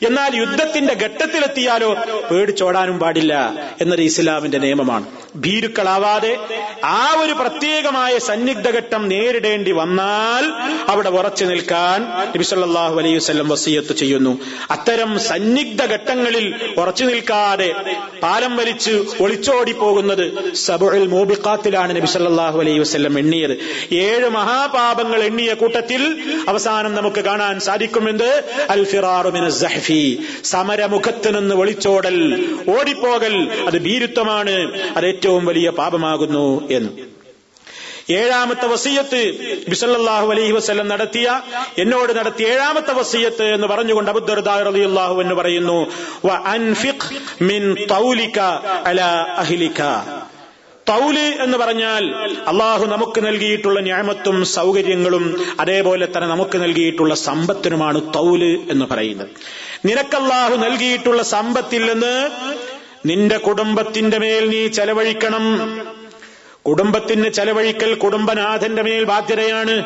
എന്നാൽ യുദ്ധത്തിന്റെ ഘട്ടത്തിലെത്തിയാലോ പേടിച്ചോടാനും പാടില്ല എന്നത് ഇസ്ലാമിന്റെ നിയമമാണ്. ഭീരുക്കളാവാതെ ആ ഒരു പ്രത്യേകമായ സന്നിഗ്ധ ഘട്ടം നേരിടേണ്ടി വന്നാൽ അവിടെ ഉറച്ചു നിൽക്കാൻ നബിസല്ലാഹു അലൈഹി വസ്ലം വസീയത്ത് ചെയ്യുന്നു. അത്തരം സന്നിഗ്ധ ഘട്ടങ്ങളിൽ ഉറച്ചു നിൽക്കാതെ പാലം വലിച്ച് ഒളിച്ചോടി പോകുന്നത് സബുൽ മോബിക്കാത്തിലാണ് നബി സല്ലാഹു അലൈഹി വസ്ലം എണ്ണിയത്. ഏഴ് മഹാപാപങ്ങൾ എണ്ണിയ കൂട്ടത്തിൽ അവസാനം നമുക്ക് കാണാൻ സാധിക്കുമെന്ന് അൽ ഫിറാറുമിന സഹഫി. സമരമുഖത്ത് നിന്ന് ഒളിച്ചോടൽ ഓടിപ്പോകൽ അത് ഭീരുത്വമാണ് അത് ഏറ്റവും വലിയ പാപമാകുന്നു എന്ന്. ഏഴാമത്തെ വസീയത്ത് ബിസല്ലാഹു അലൈഹി വസ്ലം നടത്തിയ എന്നോട് നടത്തിയ ഏഴാമത്തെ വസീയത്ത് എന്ന് പറഞ്ഞുകൊണ്ട് അബുദ്ദർദാഹു എന്ന് പറയുന്നു തൗൽ എന്ന് പറഞ്ഞാൽ അള്ളാഹു നമുക്ക് നൽകിയിട്ടുള്ള ന്യായമത്തും സൗകര്യങ്ങളും അതേപോലെ തന്നെ നമുക്ക് നൽകിയിട്ടുള്ള സമ്പത്തിനുമാണ് തൗൽ എന്ന് പറയുന്നത്. നിനക്കല്ലാഹു നൽകിയിട്ടുള്ള സമ്പത്തിൽ നിന്ന് നിന്റെ കുടുംബത്തിന്റെ മേൽ നീ ചെലവഴിക്കണം. കുടുംബത്തിന് ചെലവഴിക്കൽ കുടുംബനാഥന്റെ മേൽ ബാധ്യതയാണ്.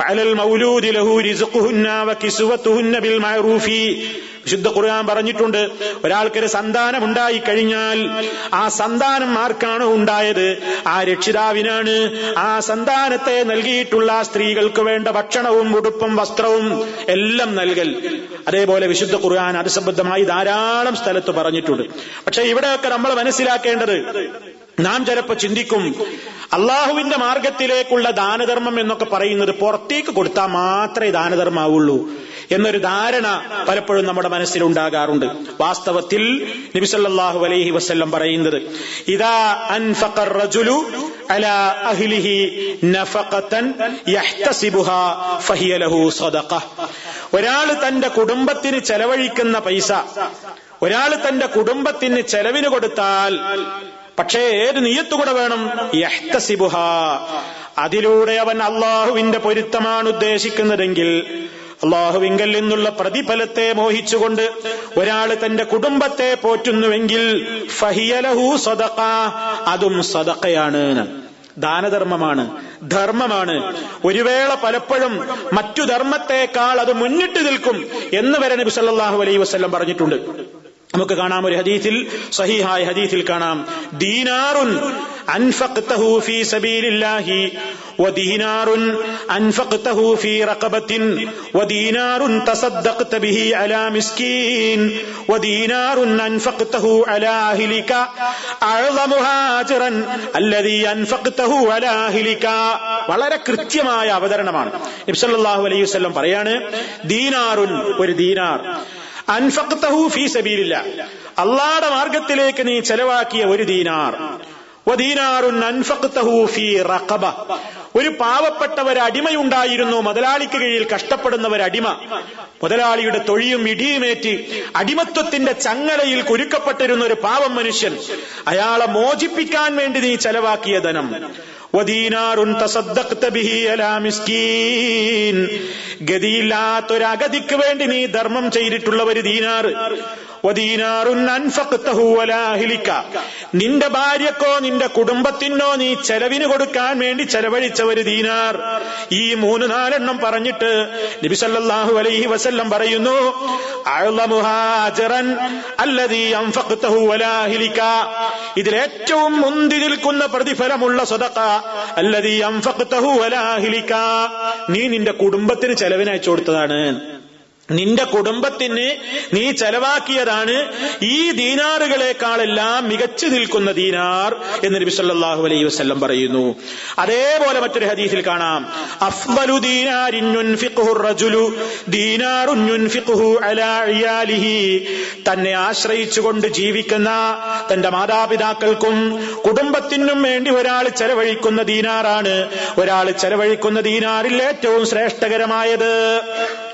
അലൽ മൗലൂദി ലഹു റിസുഖുഹുന്ന വ കിസ്വത്തുഹുന്ന ബിൽ മഅറൂഫി. വിശുദ്ധ ഖുർആൻ പറഞ്ഞിട്ടുണ്ട്. ഒരാൾക്കൊരു സന്താനം ഉണ്ടായി കഴിഞ്ഞാൽ ആ സന്താനം ആർക്കാണോ ഉണ്ടായത്? ആ രക്ഷിതാവിനാണ്. ആ സന്താനത്തെ നൽകിയിട്ടുള്ള സ്ത്രീകൾക്ക് വേണ്ട ഭക്ഷണവും ഉടുപ്പും വസ്ത്രവും എല്ലാം നൽകൽ. അതേപോലെ വിശുദ്ധ ഖുർആൻ അത് സംബന്ധമായി ധാരാളം സ്ഥലത്ത് പറഞ്ഞിട്ടുണ്ട്. പക്ഷെ ഇവിടെയൊക്കെ നമ്മൾ മനസ്സിലാക്കേണ്ടത് നാം ചിലപ്പോ ചിന്തിക്കും അള്ളാഹുവിന്റെ മാർഗത്തിലേക്കുള്ള ദാനധർമ്മം എന്നൊക്കെ പറയുന്നത് പുറത്തേക്ക് കൊടുത്താൽ മാത്രമേ ദാനധർമ്മാവുള്ളൂ എന്നൊരു ധാരണ പലപ്പോഴും നമ്മുടെ മനസ്സിലുണ്ടാകാറുണ്ട് വാസ്തവത്തിൽ നബിസല്ലാഹു അലൈഹി വസ്ല്ലം പറയുന്നത് ഇതാ അൻഫഖർ റജുലു അലാ അഹ്ലിഹി നഫഖതൻ യഹ്തസിബുഹാ ഫഹിയ ലഹു സദഖ. ഒരാൾ തന്റെ കുടുംബത്തിന് ചെലവഴിക്കുന്ന പൈസ ഒരാൾ തന്റെ കുടുംബത്തിന് ചെലവിന് കൊടുത്താൽ പക്ഷേ ഏത് നീയത്തുകൂടെ വേണം? യഹ്തസിബുഹ. അതിലൂടെ അവൻ അള്ളാഹുവിന്റെ പൊരുത്തമാണ് ഉദ്ദേശിക്കുന്നതെങ്കിൽ അള്ളാഹുവിങ്കൽ നിന്നുള്ള പ്രതിഫലത്തെ മോഹിച്ചുകൊണ്ട് ഒരാൾ തന്റെ കുടുംബത്തെ പോറ്റുന്നുവെങ്കിൽ ഫഹിയലഹു അതും സദക്കയാണ് ദാനധർമ്മമാണ് ധർമ്മമാണ്. ഒരു വേള പലപ്പോഴും മറ്റു ധർമ്മത്തെക്കാൾ അത് മുന്നിട്ട് നിൽക്കും എന്ന് വരെ നബി സല്ലല്ലാഹു അലൈഹി വസല്ലം പറഞ്ഞിട്ടുണ്ട്. നമുക്ക് കാണാം ഒരു ഹദീസിൽ സഹീഹായ ഹദീസിൽ കാണാം. ദീനാറുൻ അൻഫഖ്തഹു ഫീ സബീലില്ലാഹി വദീനാറുൻ അൻഫഖ്തഹു ഫീ റഖബത്തിൻ വദീനാറുൻ തസദ്ദഖ്ത ബിഹി അലാ മിസ്കീൻ വദീനാറുൻ അൻഫഖ്തഹു അലാ അഹ്ലിക അഅ്ളമുഹാ അജ്റൻ അല്ലദീ അൻഫഖ്തഹു അലാ അഹ്ലിക. വളരെ കൃത്യമായ അവതരണമാണ്. നബി സല്ലല്ലാഹു അലൈഹി വസല്ലം പറയാണ് ദീനാറുൻ ഒരു ദീനാർ. അൻഫഖ്തഹു ഫീ സബീലില്ല. അള്ളാടെ മാർഗത്തിലേക്ക് നീ ചെലവാക്കിയ ഒരു ദീനാർ. ഒരു പാവപ്പെട്ട ഒരു അടിമയുണ്ടായിരുന്നു മുതലാളിക്ക് കീഴിൽ കഷ്ടപ്പെടുന്ന ഒരു അടിമ. മുതലാളിയുടെ തൊഴിയും ഇടിയുമേറ്റി അടിമത്വത്തിന്റെ ചങ്ങലയിൽ കുരുക്കപ്പെട്ടിരുന്ന ഒരു പാവം മനുഷ്യൻ അയാളെ മോചിപ്പിക്കാൻ വേണ്ടി നീ ചെലവാക്കിയ ധനം. ഗതിയില്ലാത്തൊരഗതിക്ക് വേണ്ടി നീ ധർമ്മം ചെയ്തിട്ടുള്ള ഒരു ദീനാർ നിന്റെ ഭാര്യക്കോ നിന്റെ കുടുംബത്തിനോ നീ ചെലവിന് കൊടുക്കാൻ വേണ്ടി ചെലവഴിച്ച ഒരു ദീനാർ. ഈ മൂന്ന് നാലെണ്ണം പറഞ്ഞിട്ട് നബിസല്ലാഹു അലൈഹി വസല്ലം പറയുന്നു ഇതിലേറ്റവും മുന്തി നിൽക്കുന്ന പ്രതിഫലമുള്ള സ്വതക്ക അല്ലതീ നീ നിന്റെ കുടുംബത്തിന് ചെലവിനയച്ചു കൊടുത്തതാണ്. നിന്റെ കുടുംബത്തിന് നീ ചെലവാക്കിയതാണ് ഈ ദീനാറുകളെക്കാളെല്ലാം മികച്ചു നിൽക്കുന്ന ദീനാർ എന്ന് നബി സല്ലല്ലാഹു അലൈഹി വസല്ലം പറയുന്നു. അതേപോലെ മറ്റൊരു ഹദീസിൽ കാണാം. ഇയാലിഹി. തന്നെ ആശ്രയിച്ചുകൊണ്ട് ജീവിക്കുന്ന തന്റെ മാതാപിതാക്കൾക്കും കുടുംബത്തിനും വേണ്ടി ഒരാൾ ചെലവഴിക്കുന്ന ദീനാറാണ്. ഒരാൾ ചെലവഴിക്കുന്ന ദീനാറിൽ ഏറ്റവും ശ്രേഷ്ഠകരമായത്.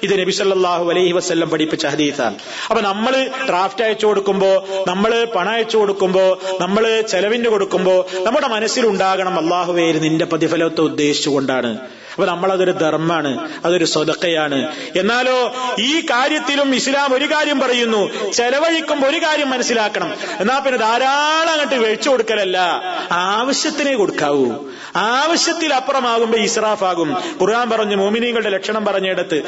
ഇത് നബി സല്ലല്ലാഹു അലൈഹി വസ്ല്ലം പഠിപ്പിച്ച ഹദീസാണ്. അപ്പൊ നമ്മൾ ഡ്രാഫ്റ്റ് അയച്ചു കൊടുക്കുമ്പോ നമ്മൾ പണം അയച്ചു കൊടുക്കുമ്പോ നമ്മൾ ചെലവിന് കൊടുക്കുമ്പോ നമ്മുടെ മനസ്സിലുണ്ടാകണം അള്ളാഹുവേര് നിന്റെ പ്രതിഫലത്തെ ഉദ്ദേശിച്ചുകൊണ്ടാണ്. അപ്പൊ നമ്മളതൊരു ധർമ്മമാണ് അതൊരു സ്വതക്കയാണ്. എന്നാലോ ഈ കാര്യത്തിലും ഇസ്ലാം ഒരു കാര്യം പറയുന്നു ചെലവഴിക്കുമ്പോൾ ഒരു കാര്യം മനസ്സിലാക്കണം. എന്നാ പിന്നെ ധാരാളം അങ്ങോട്ട് വെഴിച്ചു കൊടുക്കലല്ല. ആവശ്യത്തിനെ കൊടുക്കാവൂ. ആവശ്യത്തിൽ അപ്പുറമാകുമ്പോ ഇസ്രാഫാകും. ഖുർആൻ പറഞ്ഞു മോമിനികളുടെ ലക്ഷണം പറഞ്ഞിടത്ത്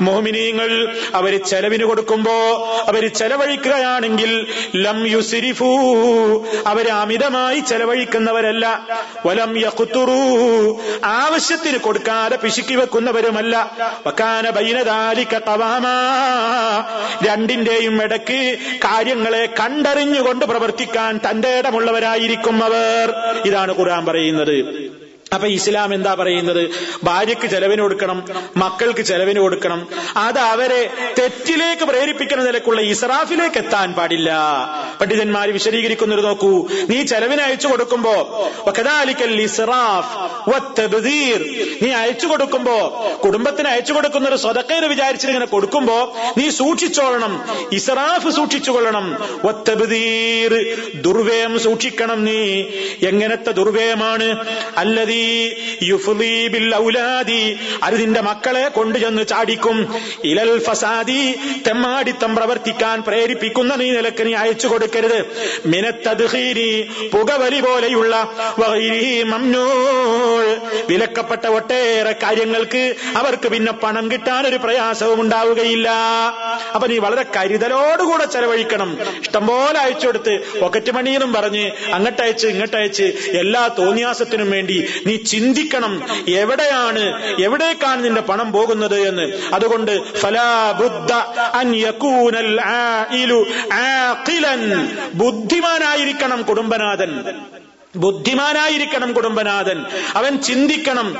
മോമിനീങ്ങൾ അവർ ചെലവിന് കൊടുക്കുമ്പോ അവർ ചെലവഴിക്കുകയാണെങ്കിൽ ലം യുസിരിഫൂ. അവർ അമിതമായി ചെലവഴിക്കുന്നവരല്ല. വലം യഖുത്തുറൂ. ആവശ്യത്തിന് കൊടുക്കാതെ പിശുക്കി വെക്കുന്നവരുമല്ല. വക്കാന ബൈനദാലിക്ക ഖവാമാ രണ്ടിന്റെയും ഇടയ്ക്ക് കാര്യങ്ങളെ കണ്ടറിഞ്ഞുകൊണ്ട് പ്രവർത്തിക്കാൻ തന്റെ ഇടമുള്ളവരായിരിക്കും അവർ. ഇതാണ് ഖുർആൻ പറയുന്നത്. അപ്പൊ ഇസ്ലാം എന്താ പറയുന്നത്? ഭാര്യക്ക് ചെലവിന് കൊടുക്കണം മക്കൾക്ക് ചെലവിന് കൊടുക്കണം. അത് അവരെ തെറ്റിലേക്ക് പ്രേരിപ്പിക്കുന്ന നിലക്കുള്ള ഇസ്രാഫിലേക്ക് എത്താൻ പാടില്ല. പണ്ഡിതന്മാർ വിശദീകരിക്കുന്നത് നോക്കൂ. നീ ചെലവിന് അയച്ചു കൊടുക്കുമ്പോ നീ അയച്ചു കൊടുക്കുമ്പോ കുടുംബത്തിന് അയച്ചു കൊടുക്കുന്ന ഒരു സ്വതക്കേര് വിചാരിച്ചിട്ട് ഇങ്ങനെ കൊടുക്കുമ്പോ നീ സൂക്ഷിച്ചോളണം. ഇസ്രാഫ് സൂക്ഷിച്ചുകൊള്ളണം. ദുർവേം സൂക്ഷിക്കണം നീ. എങ്ങനത്തെ ദുർവേമാണ് അല്ലതീ യുഫ്ലി ബിൽ ഔലാദി. അത് നിന്റെ മക്കളെ കൊണ്ടുചെന്ന് ചാടിക്കും. ഇലൽ ഫസാദി തെമ്മാടിത്തം പ്രവർത്തിക്കാൻ പ്രേരിപ്പിക്കുന്ന നീ നിലയ്ക്ക് നീ അയച്ചു കൊടുക്കരുത്. മിനത്തദ്ഹീരി പുകവലി പോലെയുള്ള വിലക്കപ്പെട്ട ഒട്ടേറെ കാര്യങ്ങൾക്ക് അവർക്ക് പിന്നെ പണം കിട്ടാൻ ഒരു പ്രയാസവും ഉണ്ടാവുകയില്ല. അപ്പൊ നീ വളരെ കരുതലോടുകൂടെ ചെലവഴിക്കണം. ഇഷ്ടംപോലെ അയച്ചു കൊടുത്ത് പോക്കറ്റ് മണിയെന്നും പറഞ്ഞ് അങ്ങട്ടയച്ച് ഇങ്ങട്ടയച്ച് എല്ലാ തോന്നിയാസത്തിനും വേണ്ടി നീ ചിന്തിക്കണം എവിടെയാണ് എവിടേക്കാണ് നിന്റെ പണം പോകുന്നത് എന്ന്. അതുകൊണ്ട് ബുദ്ധിമാനായിരിക്കണം കുടുംബനാഥൻ. ബുദ്ധിമാനായിരിക്കണം കുടുംബനാഥൻ. അവൻ ചിന്തിക്കണം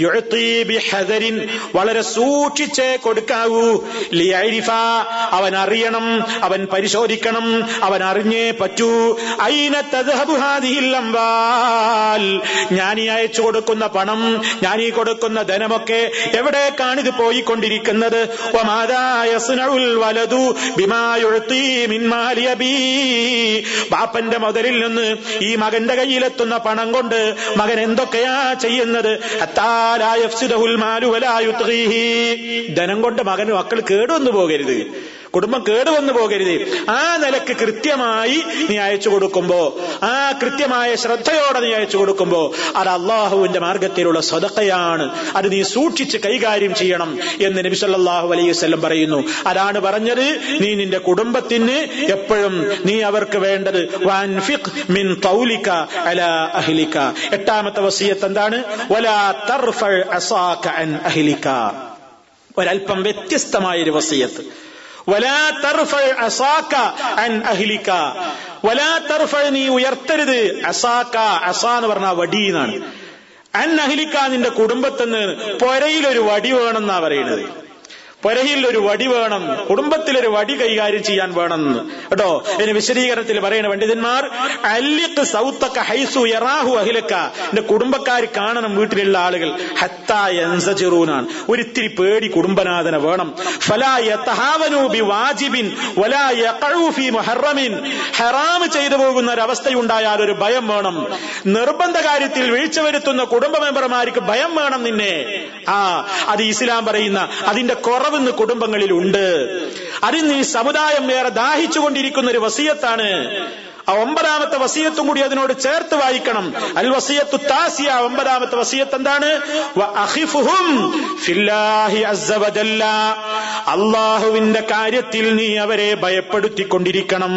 യുഴത്തീ ബിഹദരിൻ. യുഴത്തീ ബിഹദരിൻ വളരെ സൂക്ഷിച്ചേ കൊടുക്കാവൂ. ലിയരിഫ അവൻ അറിയണം അവൻ പരിശോധിക്കണം അവൻ അറിഞ്ഞേ പറ്റൂ. ഐന ഞാൻ ഈ അയച്ചു കൊടുക്കുന്ന പണം ഞാൻ ഈ കൊടുക്കുന്ന ധനമൊക്കെ എവിടേക്കാണ് ഇത് പോയിക്കൊണ്ടിരിക്കുന്നത്? വലതു മകന്റെ മുതലിൽ നിന്ന് ഈ മകന്റെ കയ്യിലെത്തുന്ന പണം കൊണ്ട് മകൻ എന്തൊക്കെയാ ചെയ്യുന്നത്? ധനം കൊണ്ട് മകന് മക്കൾ കേടുവന്നു പോകരുത്. കുടുംബം കേടുവന്നു പോകരുത്. ആ നിലയ്ക്ക് കൃത്യമായി നീ അയച്ചു കൊടുക്കുമ്പോ ആ കൃത്യമായ ശ്രദ്ധയോടെ നീ അയച്ചു കൊടുക്കുമ്പോ അത് അള്ളാഹുവിന്റെ മാർഗത്തിലുള്ള സ്വതക്കയാണ്. അത് നീ സൂക്ഷിച്ച് കൈകാര്യം ചെയ്യണം എന്ന് നബിസല്ലാഹു അലൈഹി വസല്ലം പറയുന്നു. അതാണ് പറഞ്ഞത്. നീ നിന്റെ കുടുംബത്തിന് എപ്പോഴും നീ അവർക്ക് വേണ്ടത് മിൻ തൗലിക അല അഹ്ലിക. എട്ടാമത്തെ വസീയത്ത് എന്താണ്? വലാ അസാക അൻ അഹ്ലിക. ഒരൽപ്പം വ്യത്യസ്തമായ ഒരു വസിയത്ത്. വലാ തർഫൽ അസാക അൻ അഹ്ലിക. വലാ തർഫൽ നീ ഉയർത്തരുത് അസാക അസ എന്ന് പറഞ്ഞ വടി എന്നാണ്. അൻ അഹ്ലിക നിന്റെ കുടുംബത്തിന് പൊരയിലൊരു വടി വേണമെന്നാ പറയുന്നത്. പുരയിൽ ഒരു വടി വേണം കുടുംബത്തിലൊരു വടി കൈകാര്യം ചെയ്യാൻ വേണം കേട്ടോ? ഇതിന് വിശദീകരണത്തിൽ പറയുന്ന പണ്ഡിതന്മാർ അല്ലിക്ക് ഹൈസു യറാഹു അഹിലക്ക. എന്റെ കുടുംബക്കാർ കാണണം വീട്ടിലുള്ള ആളുകൾ. ഹത്തായൻസചിറൂനാണ് ഒരിത്തിരി പേടി കുടുംബനാഥന വേണം. ഹറാം ചെയ്തു പോകുന്ന ഒരു അവസ്ഥയുണ്ടായാൽ ഒരു ഭയം വേണം. നിർബന്ധ കാര്യത്തിൽ വീഴ്ച വരുത്തുന്ന കുടുംബ മെമ്പർമാർക്ക് ഭയം വേണം നിന്നെ. ആ അത് ഇസ്ലാം പറയുന്ന അതിന്റെ കുറവിന്ന് കുടുംബങ്ങളിൽ ഉണ്ട് അതിന് ഈ സമുദായം ഏറെ ദാഹിച്ചുകൊണ്ടിരിക്കുന്ന ഒരു വസീയത്താണ്. ആ ഒമ്പതാമത്തെ വസീയത്തും കൂടി അതിനോട് ചേർത്ത് വായിക്കണം. അൽ വസീയത്തു താസിയ ഒമ്പതാമത്തെ വസീയത്ത് എന്താണ്? അള്ളാഹുവിന്റെ കാര്യത്തിൽ നീ അവരെ ഭയപ്പെടുത്തിക്കൊണ്ടിരിക്കണം.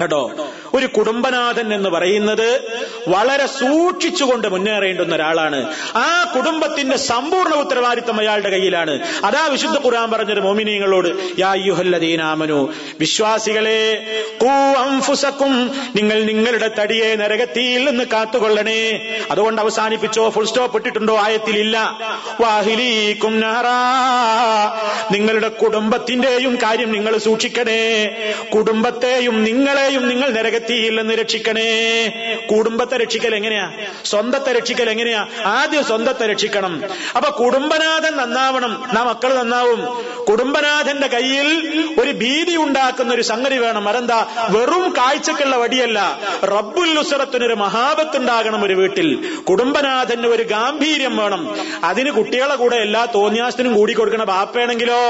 കേട്ടോ? ഒരു കുടുംബനാഥൻ എന്ന് പറയുന്നത് വളരെ സൂക്ഷിച്ചുകൊണ്ട് മുന്നേറേണ്ടുന്ന ഒരാളാണ്. ആ കുടുംബത്തിന്റെ സമ്പൂർണ ഉത്തരവാദിത്തം അയാളുടെ കയ്യിലാണ്. അതാ വിശുദ്ധ ഖുർആൻ പറഞ്ഞൊരു മോമിനിയങ്ങളോട് യാ യുഹല്ലദീനാമനു വിശ്വാസികളെ കൂ അംഫുസക്കും നിങ്ങൾ നിങ്ങളുടെ തടിയെ നരകത്തിയിൽ നിന്ന് കാത്തുകൊള്ളണേ. അതുകൊണ്ട് അവസാനിപ്പിച്ചോ ഫുൾ സ്റ്റോപ്പ് ഇട്ടിട്ടുണ്ടോ ആയത്തിലില്ല. വാഹിലീക്കും നിങ്ങളുടെ കുടുംബത്തിന്റെയും കാര്യം നിങ്ങൾ സൂക്ഷിക്കണേ. കുടുംബത്തെയും നിങ്ങളെയും നിങ്ങൾ നരകത്തിയിൽ നിന്ന് രക്ഷിക്കണേ. കുടുംബത്തെ രക്ഷിക്കൽ എങ്ങനെയാ? സ്വന്തത്തെ രക്ഷിക്കൽ എങ്ങനെയാ? ആദ്യം സ്വന്തത്തെ രക്ഷിക്കണം. അപ്പൊ കുടുംബനാഥൻ നന്നാവണം. നാ മക്കൾ നന്നാവും. കുടുംബനാഥന്റെ കയ്യിൽ ഒരു ഭീതി ഉണ്ടാക്കുന്ന ഒരു സംഗതി വേണം. അതെന്താ? വെറും കാഴ്ചക്കുള്ള വടിയല്ല. റബ്ബുൽ നുസറത്തിനൊരു മഹാബത്തുണ്ടാകണം ഒരു വീട്ടിൽ. കുടുംബനാഥന് ഒരു ഗാംഭീര്യം വേണം. അതിന് കുട്ടികളെ കൂടെ എല്ലാ തോന്നിയാസത്തിനും കൂടി കൊടുക്കണ ബാപ്പയാണെങ്കിലോ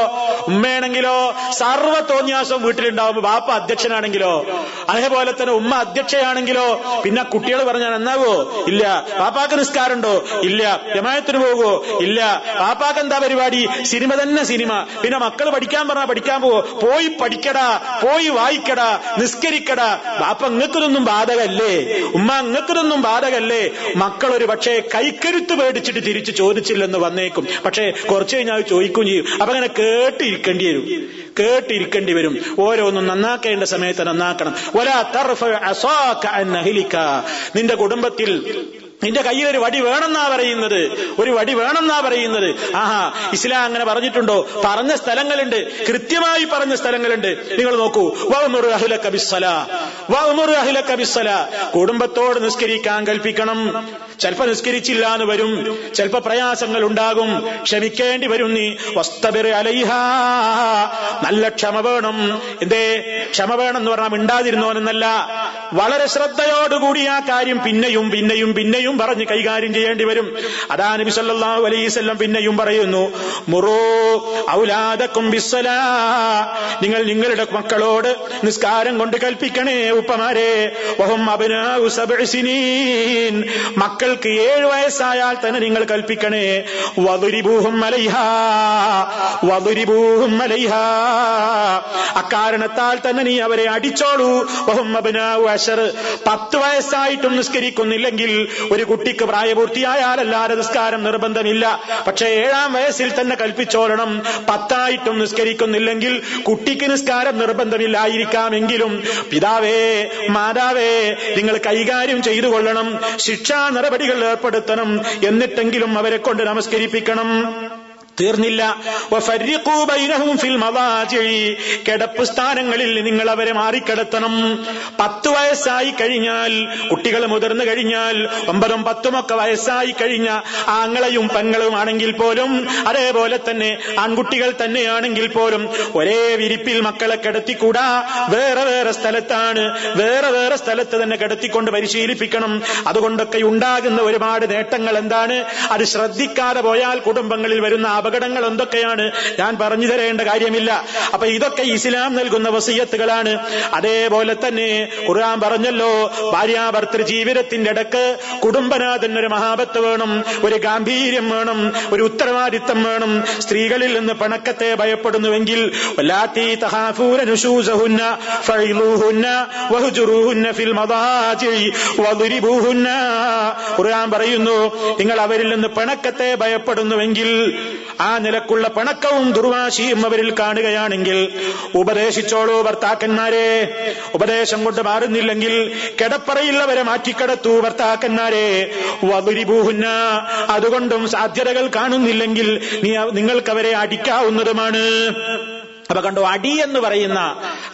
ഉമ്മയാണെങ്കിലോ സർവ തോന്നിയാസവും വീട്ടിലുണ്ടാവുമ്പോ ബാപ്പ അധ്യക്ഷനാണെങ്കിലോ അതേപോലെ തന്നെ ഉമ്മ അധ്യക്ഷയാണെങ്കിലോ പിന്നെ കുട്ടികൾ പറഞ്ഞാൽ നന്നാവോ ഇല്ല. പാപ്പാക്ക് നിസ്കാരമുണ്ടോ? ഇല്ല. ജമായത്തിന് പോകുമോ ഇല്ല. പാപ്പാക്ക് എന്താ പരിപാടി? സിനിമ തന്നെ സിനിമ. പിന്നെ മക്കൾ പഠിക്കാൻ പറഞ്ഞാൽ പഠിക്കാൻ പോവോ? പോയി പഠിക്കടാ. പോയി വായിക്കടാ. നിസ്കരിക്കടാ. പാപ്പ ഇങ്ങക്കതൊന്നും ബാധകല്ലേ? ഉമ്മ ഇങ്ങക്കതൊന്നും ബാധകല്ലേ? മക്കൾ ഒരു പക്ഷേ കൈക്കരുത്ത് പേടിച്ചിട്ട് തിരിച്ചു ചോദിച്ചില്ലെന്ന് വന്നേക്കും. പക്ഷേ കുറച്ചു കഴിഞ്ഞാൽ ചോദിക്കും ചെയ്യും. അപ്പൊ അങ്ങനെ കേട്ടിരിക്കേണ്ടി വരും. കേട്ടിരിക്കേണ്ടി വരും. ഓരോന്നും നന്നാക്കേണ്ട സമയത്ത് നന്നാക്കണം. ഒലാ തർഫ അസാക അൻ അഹ്ലിക. നിന്റെ കുടുംബത്തിൽ നിന്റെ കയ്യിൽ ഒരു വടി വേണമെന്നാ പറയുന്നത്. ഒരു വടി വേണമെന്നാ പറയുന്നത്. ആഹാ ഇസ്ലാം അങ്ങനെ പറഞ്ഞിട്ടുണ്ടോ? പറഞ്ഞ സ്ഥലങ്ങളുണ്ട്. കൃത്യമായി പറഞ്ഞ സ്ഥലങ്ങളുണ്ട്. നിങ്ങൾ നോക്കൂ. കുടുംബത്തോട് നിസ്കരിക്കാൻ കൽപ്പിക്കണം. ചിലപ്പോ നിസ്കരിച്ചില്ല എന്ന് വരും. ചിലപ്പോ പ്രയാസങ്ങൾ ഉണ്ടാകും. ക്ഷമിക്കേണ്ടി വരും നീ. വസ്തബിർ അലൈഹാ. നല്ല ക്ഷമ വേണം. എന്തേ? ക്ഷമ വേണം എന്ന് പറഞ്ഞാൽ മിണ്ടാതിരുന്നോനെന്നല്ല. വളരെ ശ്രദ്ധയോടുകൂടി ആ കാര്യം പിന്നെയും പിന്നെയും പിന്നെയും പറഞ്ഞ് കൈകാര്യം ചെയ്യേണ്ടി വരും. അതാ നബി സല്ലല്ലാഹു അലൈഹി വസല്ലം പിന്നെയും പറയുന്നു മുറോ നിങ്ങൾ നിങ്ങളുടെ മക്കളോട് നിസ്കാരം കൊണ്ട് കൽപ്പിക്കണേ ഉപ്പമാരെ. വഹും അബ്നാഉ മക്കൾക്ക് ഏഴ് വയസ്സായാൽ തന്നെ നിങ്ങൾ കൽപ്പിക്കണേ. വദുരിബൂഹും അലൈഹാ. വദുരിബൂഹും അലൈഹാ. അക്കാരണത്താൽ തന്നെ നീ അവരെ അടിച്ചോളൂ. വഹും അബ്നാഉ അശർ. പത്ത് വയസ്സായിട്ടും നിസ്കരിക്കുന്നില്ലെങ്കിൽ ഒരു കുട്ടിക്ക് പ്രായപൂർത്തിയായാൽ അല്ലാതെ നിസ്കാരം നിർബന്ധമില്ല. പക്ഷേ ഏഴാം വയസ്സിൽ തന്നെ കൽപ്പിച്ചോളണം പത്തായിട്ടും നിസ്കരിക്കുന്നില്ലെങ്കിൽ കുട്ടിക്ക് നിസ്കാരം നിർബന്ധമില്ലായിരിക്കാമെങ്കിലും പിതാവേ മാതാവേ നിങ്ങൾ കൈകാര്യം ചെയ്തു കൊള്ളണം ശിക്ഷാ നടപടികൾ ഏർപ്പെടുത്തണം എന്നിട്ടെങ്കിലും അവരെ കൊണ്ട് നമസ്കരിപ്പിക്കണം. തീർന്നില്ല. കിടപ്പ് സ്ഥാനങ്ങളിൽ നിങ്ങൾ അവരെ മാറിക്കിടത്തണം. പത്ത് വയസ്സായി കഴിഞ്ഞാൽ കുട്ടികൾ മുതിർന്നു കഴിഞ്ഞാൽ ഒമ്പതും പത്തും ഒക്കെ വയസ്സായി കഴിഞ്ഞ ആങ്ങളെയും പെങ്ങളും ആണെങ്കിൽ പോലും അതേപോലെ തന്നെ ആൺകുട്ടികൾ തന്നെയാണെങ്കിൽ പോലും ഒരേ വിരിപ്പിൽ മക്കളെ കിടത്തിക്കൂടാ. വേറെ വേറെ സ്ഥലത്താണ് വേറെ വേറെ സ്ഥലത്ത് തന്നെ കിടത്തിക്കൊണ്ട് പരിശീലിപ്പിക്കണം. അതുകൊണ്ടൊക്കെ ഉണ്ടാകുന്ന ഒരുപാട് നേട്ടങ്ങൾ എന്താണ്? അത് ശ്രദ്ധിക്കാതെ പോയാൽ കുടുംബങ്ങളിൽ വരുന്ന അപകടങ്ങൾ എന്തൊക്കെയാണ്? ഞാൻ പറഞ്ഞു തരേണ്ട കാര്യമില്ല. അപ്പൊ ഇതൊക്കെ ഇസ്ലാം നൽകുന്ന വസീയത്തുകളാണ്. അതേപോലെ തന്നെ ഖുർആൻ പറഞ്ഞല്ലോ ഭാര്യാഭർത്തൃ ജീവിതത്തിന്റെ ഇടയ്ക്ക് കുടുംബനാഥൻ ഒരു മഹാബത്ത് വേണം ഒരു ഗാംഭീര്യം വേണം ഒരു ഉത്തരവാദിത്തം വേണം. സ്ത്രീകളിൽ നിന്ന് പണക്കത്തെ ഭയപ്പെടുന്നുവെങ്കിൽ ഖുർആൻ പറയുന്നു നിങ്ങൾ അവരിൽ നിന്ന് പണക്കത്തെ ഭയപ്പെടുന്നുവെങ്കിൽ ആ നിലക്കുള്ള പണക്കവും ദുർവാശിയും അവരിൽ കാണുകയാണെങ്കിൽ ഉപദേശിച്ചോളൂ ഭർത്താക്കന്മാരെ. ഉപദേശം കൊണ്ട് മാറുന്നില്ലെങ്കിൽ കിടപ്പറയിൽ അവരെ മാറ്റിക്കടത്തു ഭർത്താക്കന്മാരെ. വതുരിപൂഹുന്ന അതുകൊണ്ടും സാധ്യതകൾ കാണുന്നില്ലെങ്കിൽ നീ നിങ്ങൾക്കവരെ അടിക്കാവുന്നതുമാണ്. അപ്പൊ കണ്ടോ അടി എന്ന് പറയുന്ന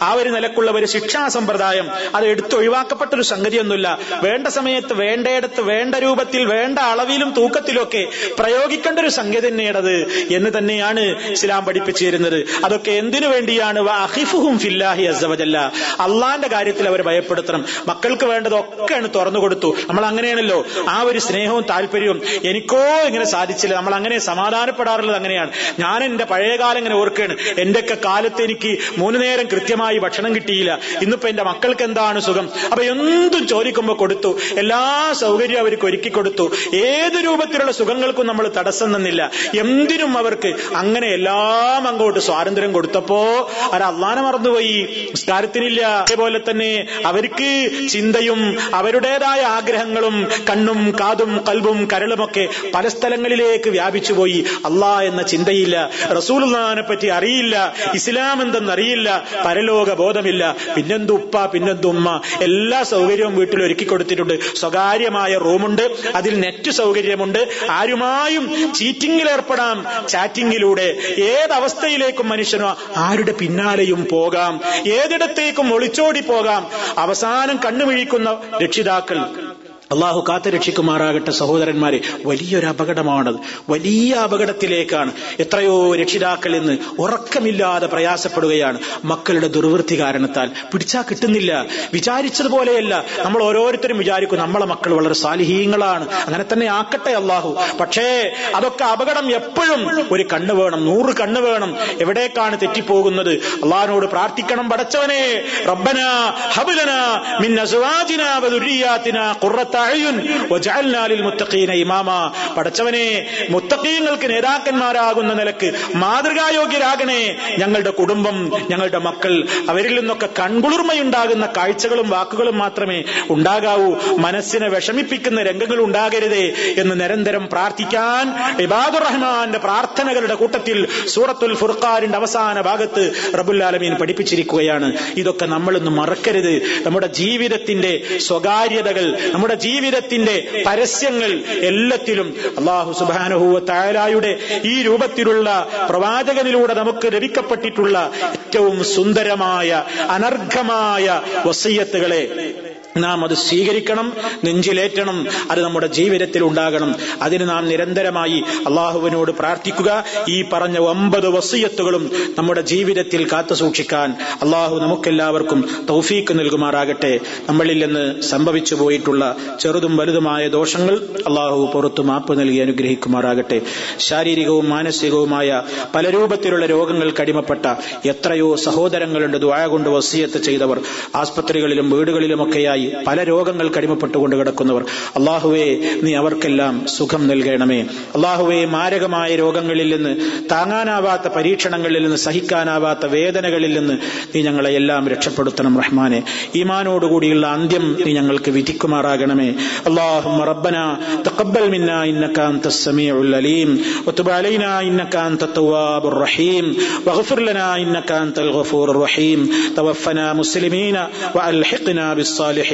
ആ ഒരു നിലക്കുള്ള ഒരു ശിക്ഷാ സമ്പ്രദായം അത് എടുത്തൊഴിവാക്കപ്പെട്ട ഒരു സംഗതിയൊന്നുമില്ല. വേണ്ട സമയത്ത് വേണ്ടയിടത്ത് വേണ്ട രൂപത്തിൽ വേണ്ട അളവിലും തൂക്കത്തിലൊക്കെ പ്രയോഗിക്കേണ്ട ഒരു സംഗതി തന്നെയാണത് എന്ന് തന്നെയാണ് ഇസ്ലാം പഠിപ്പിച്ചു തരുന്നത് അതൊക്കെ എന്തിനു വേണ്ടിയാണ്? ഫില്ലാഹി അള്ളാന്റെ കാര്യത്തിൽ അവർ ഭയപ്പെടുത്തണം. മക്കൾക്ക് വേണ്ടതൊക്കെയാണ് തുറന്നു കൊടുത്തു. നമ്മൾ അങ്ങനെയാണല്ലോ. ആ ഒരു സ്നേഹവും താല്പര്യവും എനിക്കോ ഇങ്ങനെ സാധിച്ചില്ല. നമ്മൾ അങ്ങനെ സമാധാനപ്പെടാറുള്ളത് അങ്ങനെയാണ്. ഞാൻ എന്റെ പഴയകാലം ഇങ്ങനെ ഓർക്കുകയാണ്. എന്റെയൊക്കെ കാലത്ത് എനിക്ക് മൂന്ന് നേരം കൃത്യമായി ഭക്ഷണം കിട്ടിയില്ല. ഇന്നിപ്പോ എന്റെ മക്കൾക്ക് എന്താണ് സുഖം? അപ്പൊ എന്തും ചോദിക്കുമ്പോ കൊടുത്തു. എല്ലാ സൗകര്യവും അവർക്ക് ഒരുക്കി കൊടുത്തു. ഏത് രൂപത്തിലുള്ള സുഖങ്ങൾക്കും നമ്മൾ തടസ്സം നിന്നില്ല എന്തിനും അവർക്ക് അങ്ങനെ എല്ലാം അങ്ങോട്ട് സ്വാതന്ത്ര്യം കൊടുത്തപ്പോ അവർ അള്ളാനെ മറന്നുപോയി. നിസ്കാരത്തിനില്ല. അതേപോലെ തന്നെ അവർക്ക് ചിന്തയും അവരുടേതായ ആഗ്രഹങ്ങളും കണ്ണും കാതും കൽബും കരളുമൊക്കെ പല സ്ഥലങ്ങളിലേക്ക് വ്യാപിച്ചുപോയി. അള്ളാ എന്ന ചിന്തയില്ല. റസൂൽ പറ്റി അറിയില്ല. ഇസ്ലാം എന്തെന്നറിയില്ല പരലോക ബോധമില്ല. പിന്നെന്തു ഉപ്പ പിന്നെന്തു ഉമ്മ. എല്ലാ സൗകര്യവും വീട്ടിൽ ഒരുക്കി കൊടുത്തിട്ടുണ്ട്. സ്വകാര്യമായ റൂമുണ്ട് അതിൽ നെറ്റ് സൗകര്യമുണ്ട്. ആരുമായും ചീറ്റിംഗിൽ ഏർപ്പെടാം. ചാറ്റിംഗിലൂടെ ഏതവസ്ഥയിലേക്കും മനുഷ്യനോ ആരുടെ പിന്നാലെയും പോകാം. ഏതിടത്തേക്കും ഒളിച്ചോടി പോകാം. അവസാനം കണ്ണുമിഴിക്കുന്ന രക്ഷിതാക്കൾ അള്ളാഹു കാത്തു രക്ഷിക്കുമാറാകട്ടെ സഹോദരന്മാരെ. വലിയൊരു അപകടമാണത്. വലിയ അപകടത്തിലേക്കാണ് എത്രയോ രക്ഷിതാക്കൾ ഇന്ന് ഉറക്കമില്ലാതെ പ്രയാസപ്പെടുകയാണ്. മക്കളുടെ ദുർവൃത്തി കാരണത്താൽ പിടിച്ചാ കിട്ടുന്നില്ല. വിചാരിച്ചതുപോലെയല്ല. നമ്മൾ ഓരോരുത്തരും വിചാരിക്കും നമ്മളെ മക്കൾ വളരെ സാലിഹീങ്ങളാണ്. അങ്ങനെ തന്നെ ആക്കട്ടെ അള്ളാഹു. പക്ഷേ അതൊക്കെ അപകടം എപ്പോഴും ഒരു കണ്ണ് വേണം നൂറ് കണ്ണ് വേണം. എവിടേക്കാണ് തെറ്റിപ്പോകുന്നത്? അള്ളാഹിനോട് പ്രാർത്ഥിക്കണം പടച്ചവനെ. റബ്ബന ഹബുലന മിൻ അഅ്യുൻ മുത്തക്കീങ്ങൾക്ക് നേതാക്കന്മാരാകുന്ന നിലയ്ക്ക് മാതൃകായോഗ്യരാകണേ. ഞങ്ങളുടെ കുടുംബം ഞങ്ങളുടെ മക്കൾ അവരിൽ നിന്നൊക്കെ കൺകുളിർമയുണ്ടാകുന്ന കാഴ്ചകളും വാക്കുകളും മാത്രമേ ഉണ്ടാകാവൂ. മനസ്സിനെ വിഷമിപ്പിക്കുന്ന രംഗങ്ങൾ ഉണ്ടാകരുതേ എന്ന് നിരന്തരം പ്രാർത്ഥിക്കാൻ ഇബാദുർ റഹ്മാന്റെ പ്രാർത്ഥനകളുടെ കൂട്ടത്തിൽ സൂറത്തുൽ ഫുർഖാനിന്റെ അവസാന ഭാഗത്ത് റബുല്ലാലമീൻ പഠിപ്പിച്ചിരിക്കുകയാണ്. ഇതൊക്കെ നമ്മളൊന്ന് മറക്കരുത്. നമ്മുടെ ജീവിതത്തിന്റെ സ്വകാര്യതകൾ നമ്മുടെ ജീവിതത്തിന്റെ പരസ്യങ്ങൾ എല്ലാത്തിലും അള്ളാഹു സുബാനുഹൂവ തായാലായുടെ ഈ രൂപത്തിലുള്ള പ്രവാചകനിലൂടെ നമുക്ക് ലഭിക്കപ്പെട്ടിട്ടുള്ള ഏറ്റവും സുന്ദരമായ അനർഘമായ വസയ്യത്തുകളെ നാം അത് സ്വീകരിക്കണം നെഞ്ചിലേറ്റണം അത് നമ്മുടെ ജീവിതത്തിൽ ഉണ്ടാകണം. അതിന് നാം നിരന്തരമായി അള്ളാഹുവിനോട് പ്രാർത്ഥിക്കുക. ഈ പറഞ്ഞ ഒമ്പത് വസീയത്തുകളും നമ്മുടെ ജീവിതത്തിൽ കാത്തു സൂക്ഷിക്കാൻ അള്ളാഹു നമുക്കെല്ലാവർക്കും തൗഫീക്ക് നൽകുമാറാകട്ടെ. നമ്മളിൽ നിന്ന് സംഭവിച്ചു പോയിട്ടുള്ള ചെറുതും വലുതുമായ ദോഷങ്ങൾ അള്ളാഹു പുറത്തു മാപ്പ് നൽകി അനുഗ്രഹിക്കുമാറാകട്ടെ. ശാരീരികവും മാനസികവുമായ പല രൂപത്തിലുള്ള രോഗങ്ങൾ കടിമപ്പെട്ട എത്രയോ സഹോദരങ്ങളുണ്ട്. ദ്വായ കൊണ്ട് വസീയത്ത് ചെയ്തവർ. ആസ്പത്രികളിലും വീടുകളിലുമൊക്കെയായി പല രോഗങ്ങൾക്ക് അടിമപ്പെട്ടുകൊണ്ട് കിടക്കുന്നവർ അള്ളാഹുവെ നീ അവർക്കെല്ലാം സുഖം നൽകണമേ അള്ളാഹുവെ മാരകമായ രോഗങ്ങളിൽ നിന്ന് താങ്ങാനാവാത്ത പരീക്ഷണങ്ങളിൽ നിന്ന് സഹിക്കാനാവാത്ത വേദനകളിൽ നിന്ന് നീ ഞങ്ങളെ എല്ലാം രക്ഷപ്പെടുത്തണം റഹ്മാനെ ഈമാനോടുകൂടിയുള്ള അന്ത്യം നീ ഞങ്ങൾക്ക് വിധിക്കുമാറാകണമേ اللهم ربنا تقبل منا انك انت السميع العليم وتب علينا انك انت التواب الرحيم واغفر لنا انك انت الغفور الرحيم توفنا مسلمين والحقنا بالصالحين